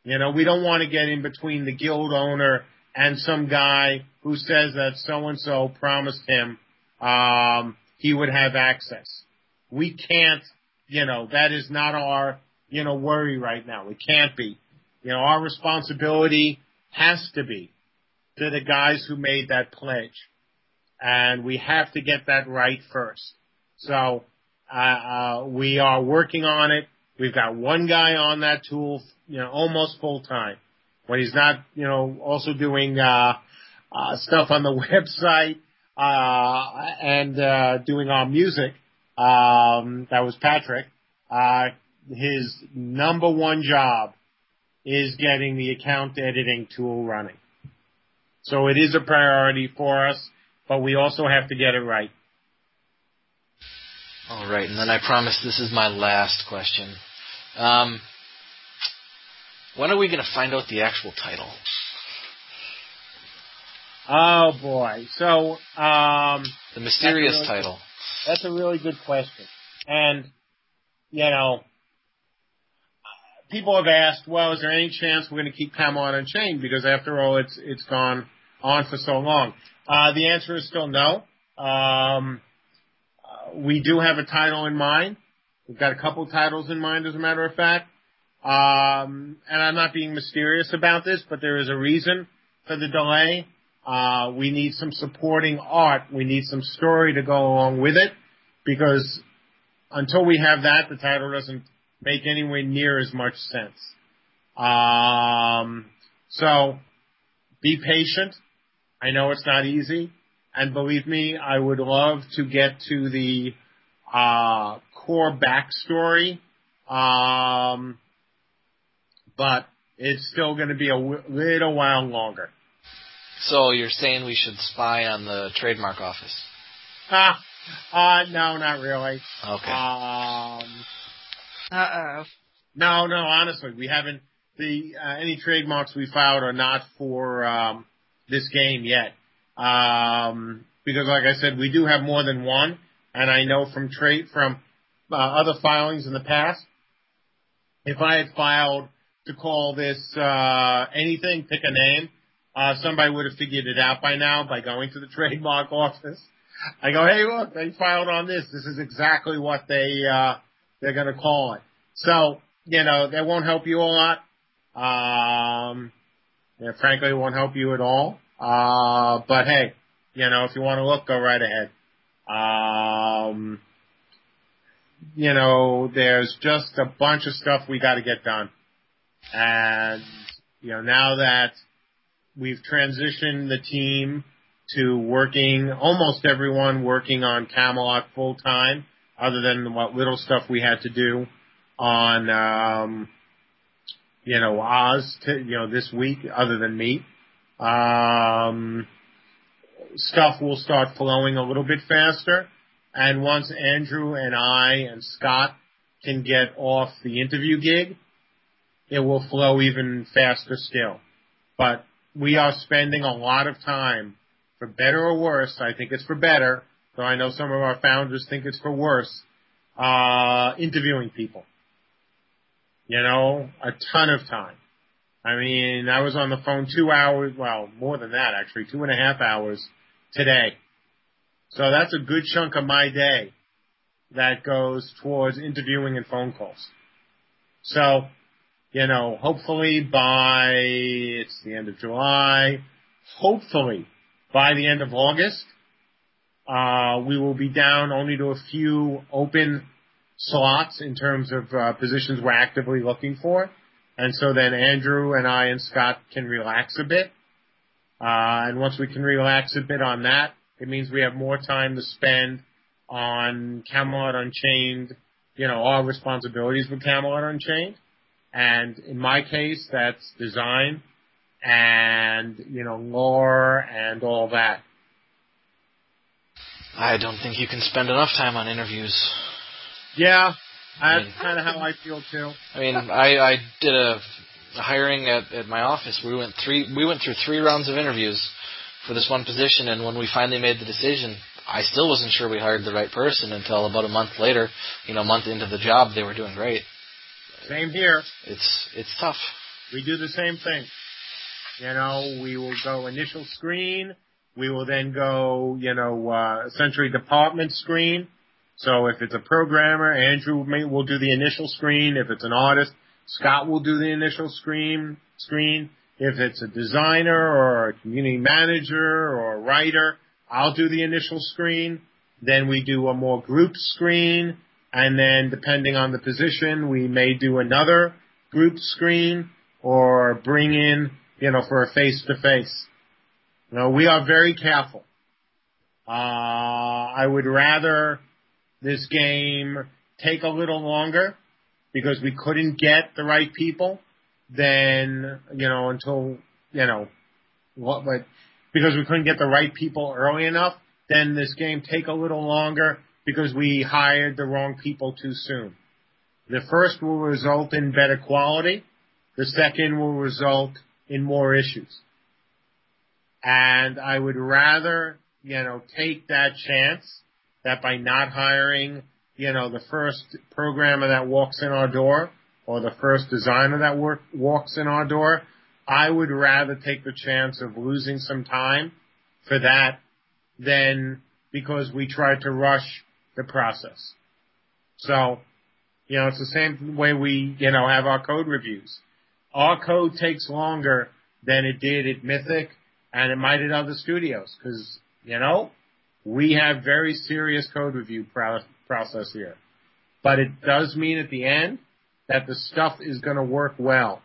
You know, we don't want to get in between the guild owner and some guy who says that so and so promised him um, he would have access. We can't, you know, that is not our, you know, worry right now. It can't be. You know, our responsibility has to be to the guys who made that pledge. And we have to get that right first. So, uh, uh, we are working on it. We've got one guy on that tool, you know, almost full time. When he's not, you know, also doing, uh, uh, stuff on the [LAUGHS] website, and, uh, doing our music, um, that was Patrick, uh, his number one job is getting the account editing tool running. So it is a priority for us, but we also have to get it right. All right, and then I promise this is my last question. Um, when are we going to find out the actual title? Oh boy. So, um, the mysterious really title. Good, that's a really good question. And, you know, people have asked, well, is there any chance we're going to keep Camelot Unchained? Because after all, it's, it's gone on for so long. Uh, the answer is still no. Um, we do have a title in mind. We've got a couple titles in mind, as a matter of fact. Um, and I'm not being mysterious about this, but there is a reason for the delay. Uh, we need some supporting art. We need some story to go along with it because until we have that, the title doesn't make anywhere near as much sense. Um, so be patient. I know it's not easy. And believe me, I would love to get to the uh, core backstory. Um, but it's still going to be a w- little while longer. So you're saying we should spy on the trademark office? Ah, uh, no, not really. Okay. Um, Uh oh. no, no, honestly, we haven't. The uh, any trademarks we filed are not for um, this game yet, um, because, like I said, we do have more than one, and I know from trade from uh, other filings in the past, if I had filed to call this uh, anything, pick a name, uh, somebody would have figured it out by now by going to the [LAUGHS] trademark office. I go, hey, look, they filed on this. This is exactly what they uh, they're going to call it. So, you know, that won't help you a lot. Um, yeah, frankly, it won't help you at all. Uh, but hey, you know, if you want to look, go right ahead. Um, you know, there's just a bunch of stuff we got to get done. And, you know, now that we've transitioned the team to working, almost everyone working on Camelot full time, other than what little stuff we had to do on, um, you know, Oz, to, you know, this week, other than me. Um, stuff will start flowing a little bit faster. And once Andrew and I and Scott can get off the interview gig, it will flow even faster still. But we are spending a lot of time, for better or worse, I think it's for better, though I know some of our founders think it's for worse, uh, interviewing people. You know, a ton of time. I mean, I was on the phone two hours, well, more than that actually, two and a half hours today. So that's a good chunk of my day that goes towards interviewing and phone calls. So, you know, hopefully by, it's the end of July, hopefully by the end of August, uh, we will be down only to a few open slots in terms of uh, positions we're actively looking for. And so then Andrew and I and Scott can relax a bit. Uh, and once we can relax a bit on that, it means we have more time to spend on Camelot Unchained, you know, our responsibilities with Camelot Unchained. And in my case, that's design and, you know, lore and all that. I don't think you can spend enough time on interviews. Yeah, that's mean- kind of how I feel too. I mean, I, I did a, a hiring at, at my office. We went three we went through three rounds of interviews for this one position, and when we finally made the decision, I still wasn't sure we hired the right person until about a month later. You know, a month into the job, they were doing great. Same here. It's it's tough. We do the same thing. You know, we will go initial screen. We will then go, you know, uh, essentially department screen. So if it's a programmer, Andrew may, will do the initial screen. If it's an artist, Scott will do the initial screen. Screen. If it's a designer or a community manager or a writer, I'll do the initial screen. Then we do a more group screen. And then depending on the position, we may do another group screen or bring in, you know, for a face to face. You know, we are very careful. Uh, I would rather this game take a little longer because we couldn't get the right people than, you know, until, you know, what, but because we couldn't get the right people early enough, then this game take a little longer because we hired the wrong people too soon. The first will result in better quality. The second will result in more issues. And I would rather, you know, take that chance that by not hiring, you know, the first programmer that walks in our door or the first designer that work, walks in our door, I would rather take the chance of losing some time for that than because we tried to rush the process. So, you know, it's the same way we, you know, have our code reviews. Our code takes longer than it did at Mythic and it might at other studios because, you know, we have very serious code review pro- process here. But it does mean at the end that the stuff is going to work well.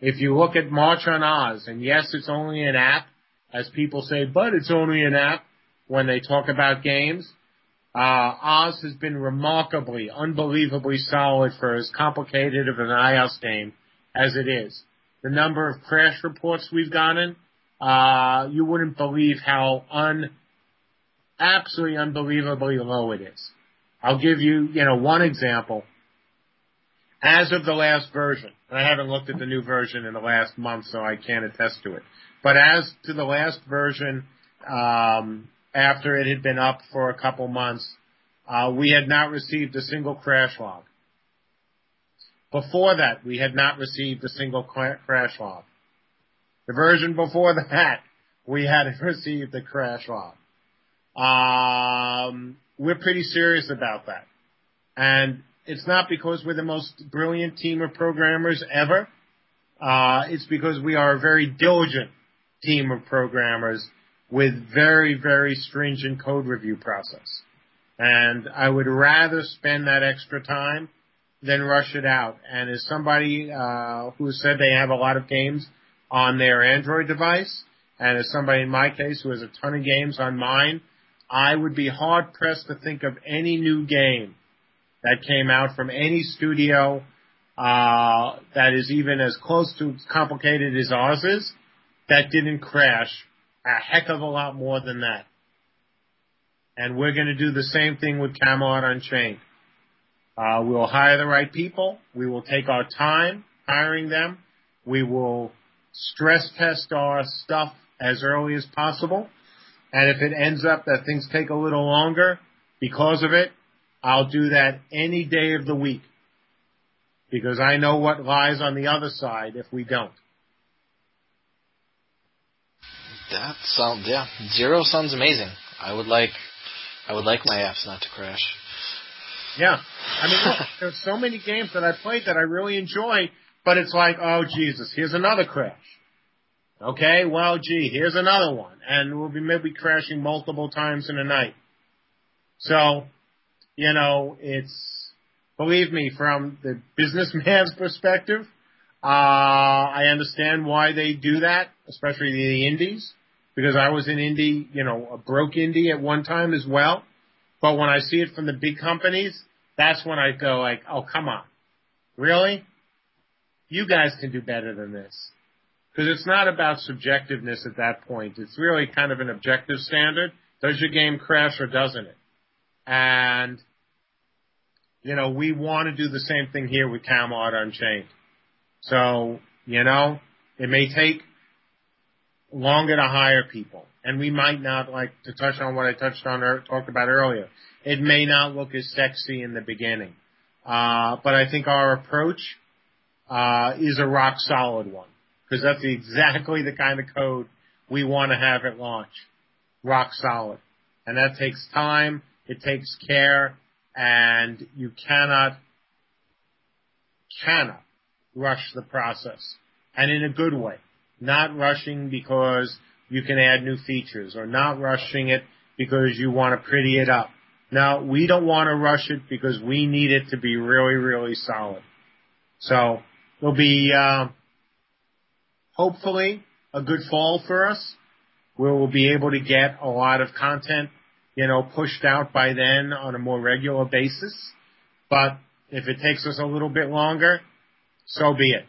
If you look at March on Oz, and yes, it's only an app, as people say, but it's only an app when they talk about games. Uh, Oz has been remarkably, unbelievably solid for as complicated of an iOS game as it is. The number of crash reports we've gotten, uh, you wouldn't believe how un, absolutely unbelievably low it is. I'll give you, you know, one example. As of the last version, and I haven't looked at the new version in the last month, so I can't attest to it. But as to the last version, um, after it had been up for a couple months, uh, we had not received a single crash log. Before that, we had not received a single crash log. The version before that, we had [LAUGHS] received a crash log. Um, we're pretty serious about that. And it's not because we're the most brilliant team of programmers ever. Uh, it's because we are a very diligent team of programmers with very, very stringent code review process. And I would rather spend that extra time than rush it out. And as somebody uh, who said they have a lot of games on their Android device, and as somebody in my case who has a ton of games on mine, I would be hard pressed to think of any new game that came out from any studio uh, that is even as close to complicated as ours is that didn't crash a heck of a lot more than that. And we're going to do the same thing with Camelot Unchained. Uh, we will hire the right people. We will take our time hiring them. We will stress test our stuff as early as possible. And if it ends up that things take a little longer because of it, I'll do that any day of the week. Because I know what lies on the other side if we don't. That sounds yeah. Zero sounds amazing. I would like I would like my apps not to crash. Yeah. I mean, look, [LAUGHS] there's so many games that I played that I really enjoy, but it's like, oh Jesus, here's another crash. Okay, well, gee, here's another one, and we'll be maybe crashing multiple times in a night. So, you know, it's believe me, from the businessman's [LAUGHS] perspective, uh, I understand why they do that, especially the indies, because I was an indie, you know, a broke indie at one time as well. But when I see it from the big companies, that's when I go like, oh, come on. Really? You guys can do better than this. Because it's not about subjectiveness at that point. It's really kind of an objective standard. Does your game crash or doesn't it? And, you know, we want to do the same thing here with Camelot Unchained. So, you know, it may take longer to hire people. and we might not like to touch on what I touched on or talked about earlier. It may not look as sexy in the beginning, uh, but I think our approach uh, is a rock solid one because that's [LAUGHS] exactly the kind of code we want to have at launch. Rock solid. And that takes time, it takes care, and you cannot, cannot rush the process. And in a good way. Not rushing because you can add new features or not rushing it because you want to pretty it up. Now, we don't want to rush it because we need it to be really, really solid. So, it'll be, uh, hopefully a good fall for us where we'll be able to get a lot of content, you know, pushed out by then on a more regular basis. But if it takes us a little bit longer, so be it.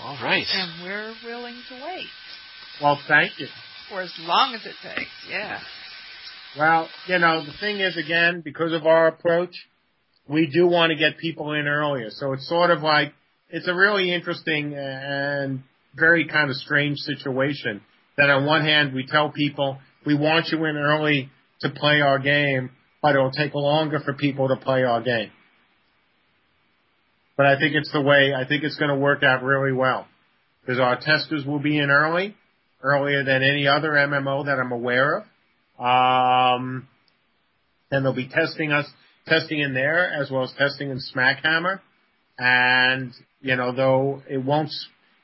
All right. And we're willing to wait Well, thank you. for as long as it takes. Yeah. Well, you know, the thing is, again, because of our approach, we do want to get people in earlier. So it's sort of like, it's a really interesting and very kind of strange situation that on one hand we tell people we want you in early to play our game, but it'll take longer for people to play our game. But I think it's the way, I think it's going to work out really well. Because our testers will be in early, earlier than any other MMO that I'm aware of. Um, and they'll be testing us, testing in there as well as testing in Smackhammer. And, you know, though it won't,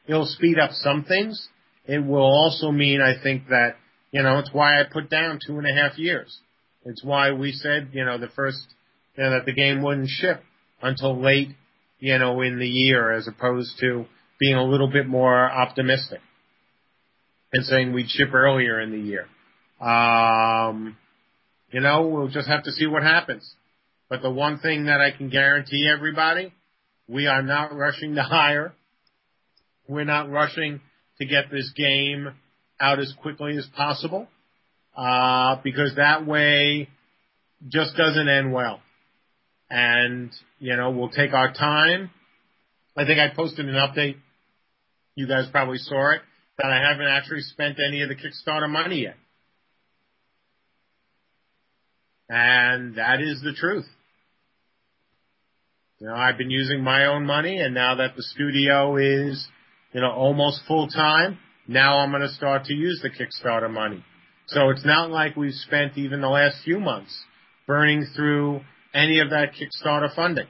it'll speed up some things, it will also mean, I think that, you know, it's why I put down two and a half years. It's why we said, you know, the first, you know, that the game wouldn't ship until late, you know, in the year as opposed to being a little bit more optimistic and saying we'd ship earlier in the year. Um, you know, we'll just have to see what happens. But the one thing that I can guarantee everybody, we are not rushing to hire. We're not rushing to get this game out as quickly as possible, uh, because that way just doesn't end well. And, you know, we'll take our time. I think I posted an update. You guys probably saw it that I haven't actually spent any of the Kickstarter money yet. And that is the truth. You know, I've been using my own money and now that the studio is, you know, almost full time, now I'm going to start to use the Kickstarter money. So it's not like we've spent even the last few months burning through any of that Kickstarter funding.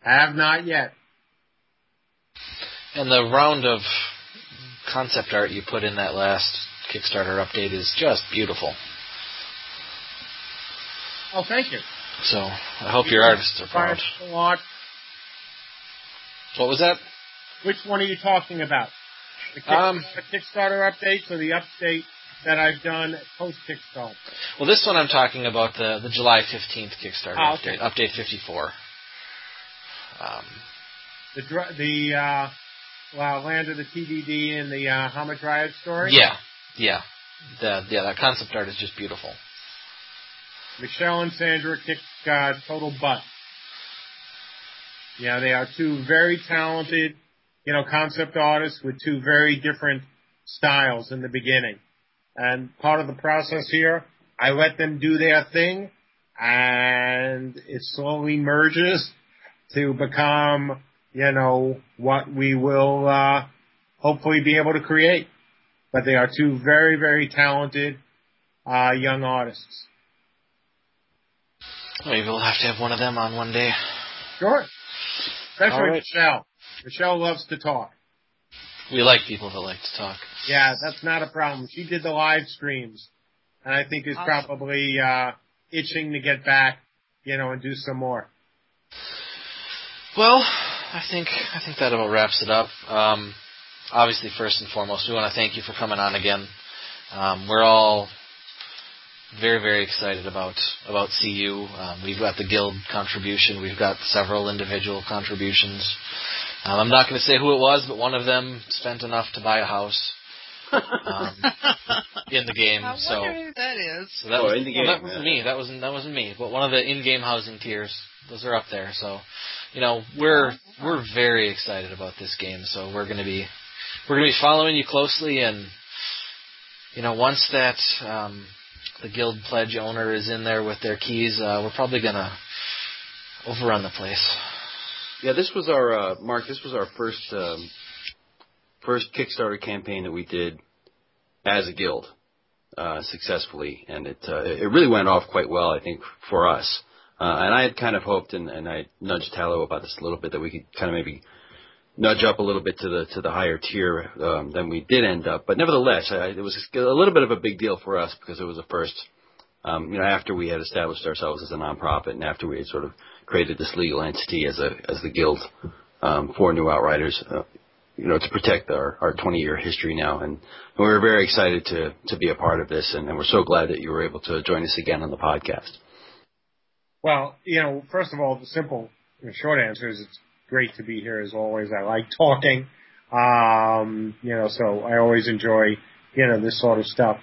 Have not yet. And the round of concept art you put in that last Kickstarter update is just beautiful. Oh, thank you. So I hope your artists are proud. Lot. What was that? Which one are you talking about? The, kick, Um, the Kickstarter update or the update that I've done post Kickstarter? Well, this one I'm talking about the the July 15th Kickstarter Oh, okay. update, update 54. Um, The dr- the uh, well, Land of the TDD and the uh, Hamadryad story. yeah, yeah, the, yeah. That concept art is just beautiful. Michelle and Sandra kick uh, total butt. Yeah, they are two very talented, you know, concept artists with two very different styles in the beginning. And part of the process here, I let them do their thing, and it slowly merges to become, you know, what we will uh, hopefully be able to create. But they are two very, very talented uh, young artists. Maybe we'll have to have one of them on one day. Sure. Especially All right. Michelle. Michelle loves to talk. We like people that like to talk. Yeah, that's not a problem. She did the live streams, and I think is Awesome. probably uh, itching to get back, you know, and do some more. Well, I think I think that about wraps it up. Um, obviously, first and foremost, we want to thank you for coming on again. Um, we're all very very excited about about CU. Um, we've got the guild contribution. We've got several individual contributions. Um, I'm not going to say who it was, but one of them spent enough to buy a house um, [LAUGHS] in the game. I so. who that is. So that Oh, was in the well, game, that wasn't yeah. me. That wasn't that wasn't me. But one of the in-game housing tiers, those are up there. So, you know, we're we're very excited about this game. So we're going to be we're going to be following you closely, and you know, once that um, the guild pledge owner is in there with their keys, uh, we're probably going to overrun the place. Yeah, this was our uh, Mark. This was our first um, first Kickstarter campaign that we did as a guild uh, successfully, and it uh, it really went off quite well, I think, for us. Uh, and I had kind of hoped, and, and I nudged Tallow about this a little bit, that we could kind of maybe nudge up a little bit to the to the higher tier um, than we did end up. But nevertheless, I, it was a little bit of a big deal for us because it was a first. Um, you know, after we had established ourselves as a nonprofit, and after we had sort of created this legal entity as a as the guild um, for New Outriders, uh, you know, to protect our our 20 year history now, and we were very excited to to be a part of this, and, and we're so glad that you were able to join us again on the podcast. Well, you know, first of all, the simple, the short answer is it's great to be here as always. I like talking. Um, you know, so I always enjoy, you know, this sort of stuff.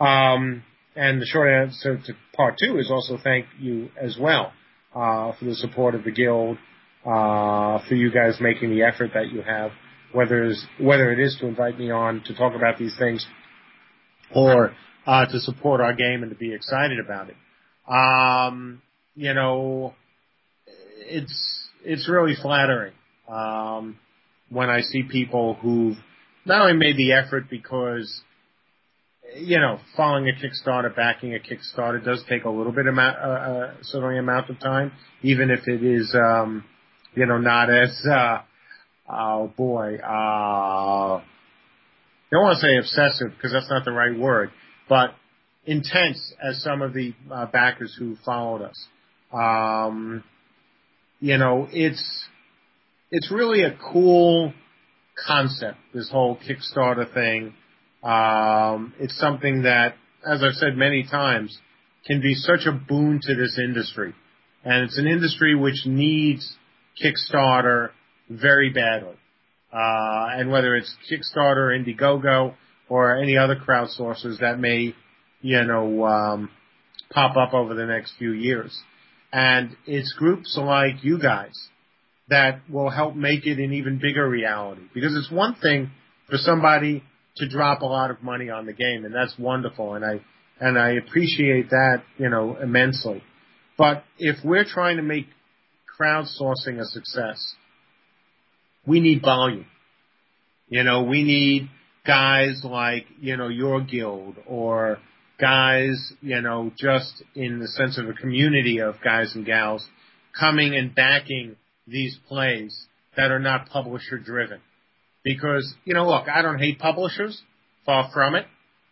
Um, and the short answer to part two is also thank you as well, uh, for the support of the guild, uh, for you guys making the effort that you have, whether it's, whether it is to invite me on to talk about these things or, uh, to support our game and to be excited about it. Um, you know, it's it's really flattering um, when I see people who've not only made the effort because you know following a Kickstarter, backing a Kickstarter does take a little bit amount, uh, uh, certainly amount of time, even if it is um, you know not as uh, oh boy, uh, I don't want to say obsessive because that's not the right word, but intense as some of the uh, backers who followed us. Um, you know, it's it's really a cool concept. This whole Kickstarter thing. Um, it's something that, as I've said many times, can be such a boon to this industry, and it's an industry which needs Kickstarter very badly. Uh, and whether it's Kickstarter, Indiegogo, or any other crowdsourcers that may, you know, um, pop up over the next few years. And it's groups like you guys that will help make it an even bigger reality. Because it's one thing for somebody to drop a lot of money on the game, and that's wonderful, and I and I appreciate that, you know, immensely. But if we're trying to make crowdsourcing a success, we need volume. You know, we need guys like, you know, your guild or guys, you know, just in the sense of a community of guys and gals coming and backing these plays that are not publisher driven. Because, you know, look, I don't hate publishers, far from it.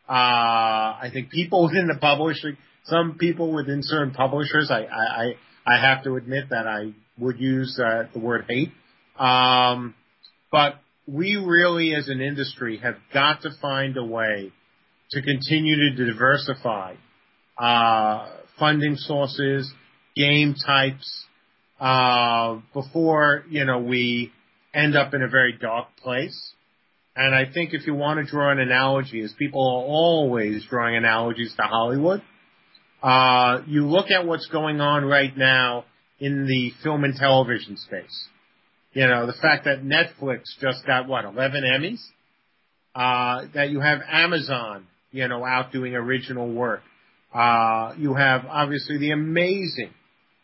Uh, I think people [LAUGHS] within the publishing, some people within certain publishers, I, I, I have to admit that I would use uh, the word hate. Um, but we really as an industry have got to find a way to continue to diversify uh, funding sources, game types, uh, before you know we end up in a very dark place. And I think if you want to draw an analogy, as people are always drawing analogies to Hollywood, uh, you look at what's going on right now in the film and television space. You know, the fact that Netflix just got what, 11 Emmys? Uh, that you have Amazon you know, out doing original work. Uh, you have obviously the amazing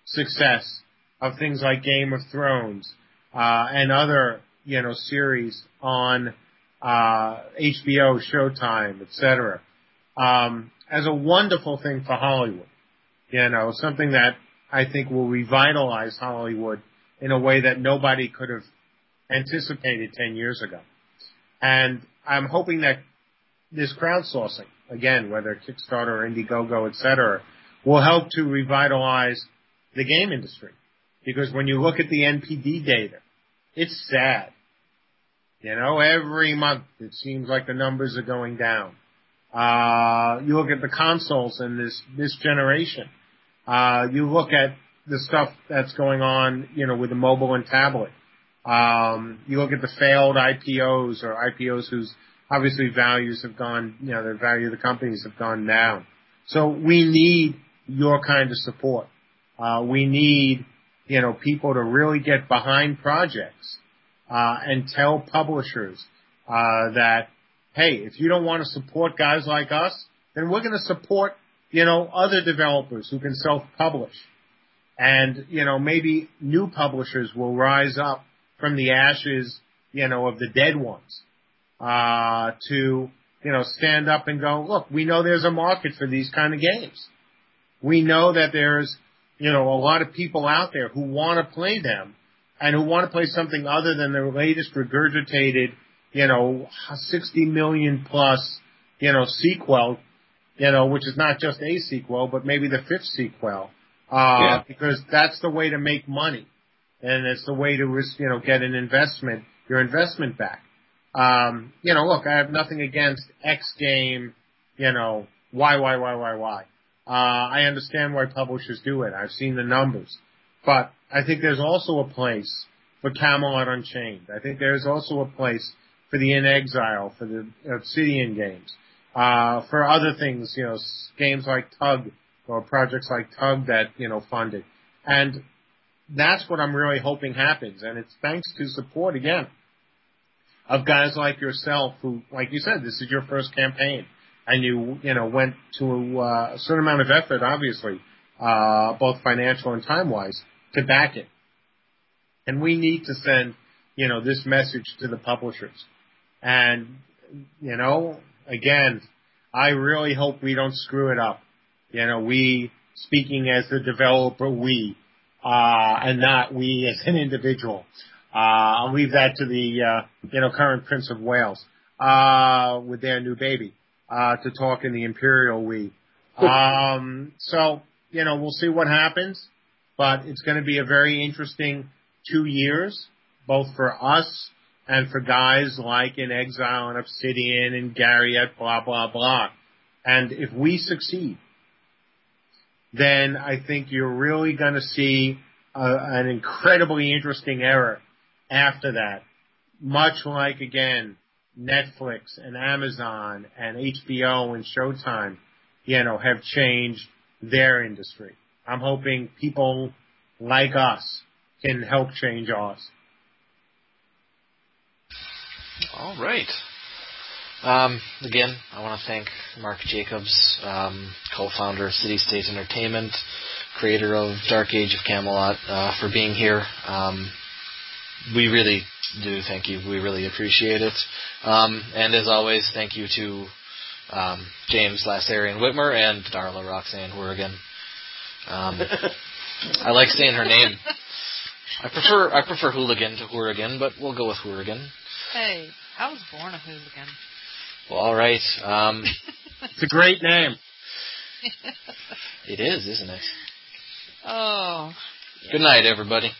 success of things like Game of Thrones uh, and other you know series on uh, HBO, Showtime, etc. Um, as a wonderful thing for Hollywood, you know, something that I think will revitalize Hollywood in a way that nobody could have anticipated 10 years ago. And I'm hoping that this crowdsourcing, again, whether Kickstarter or Indiegogo, et cetera, will help to revitalize the game industry. Because when you look at the NPD data, it's sad. You know, every month it seems like the numbers are going down. Uh, you look at the consoles in this, this generation. Uh, you look at the stuff that's going on, you know, with the mobile and tablet. Um, you look at the failed IPOs or IPOs whose obviously values have gone, you know, the value of the companies have gone down. So we need your kind of support. Uh, we need, you know, people to really get behind projects, uh, and tell publishers, uh, that hey, if you don't want to support guys like us, then we're going to support you know other developers who can self-publish, and you know maybe new publishers will rise up from the ashes you know of the dead ones uh, to you know stand up and go, look, we know there's a market for these kind of games. We know that there's you know a lot of people out there who want to play them and who want to play something other than their latest regurgitated, you know, 60 million plus, you know, sequel, you know, which is not just a sequel, but maybe the fifth sequel, uh, yeah. because that's the way to make money. And it's the way to, you know, get an investment, your investment back. Um, you know, look, I have nothing against X game, you know, why, why, why, why, why. Uh, I understand why publishers do it. I've seen the numbers. But I think there's also a place for Camelot Unchained. I think there's also a place for the inXile, for the Obsidian games, uh, for other things, you know, games like Tug or projects like Tug that, you know, funded. And that's what I'm really hoping happens. And it's thanks to support again of guys like yourself who, like you said, this is your first campaign and you, you know, went to uh, a certain amount of effort, obviously, uh, both financial and time wise to back it. And we need to send, you know, this message to the publishers. And, you know, again, I really hope we don't screw it up. You know, we, speaking as the developer, we, uh, and not we as an individual. Uh, I'll leave that to the, uh, you know, current Prince of Wales, uh, with their new baby, uh, to talk in the Imperial we. [LAUGHS] Um, so, you know, we'll see what happens but it's going to be a very interesting two years, both for us and for guys like inXile and Obsidian and Gary at blah, blah, blah. And if we succeed, then I think you're really going to see a, an incredibly interesting era after that. Much like, again, Netflix and Amazon and HBO and Showtime, you know, have changed their industry. I'm hoping people like us can help change ours. All right. Um, again, I want to thank Mark Jacobs, um, co-founder of City State Entertainment, creator of Dark Age of Camelot, uh, for being here. Um, we really do thank you. We really appreciate it. Um, and as always, thank you to um, James Lassarian Whitmer and Darla Roxanne Hourigan. Um, [LAUGHS] I like saying her name. I prefer I prefer hooligan to hooligan, but we'll go with hooligan. Hey, I was born a hooligan. Well, all right. Um, [LAUGHS] it's a great name. it is, isn't it? Oh. Good night, everybody.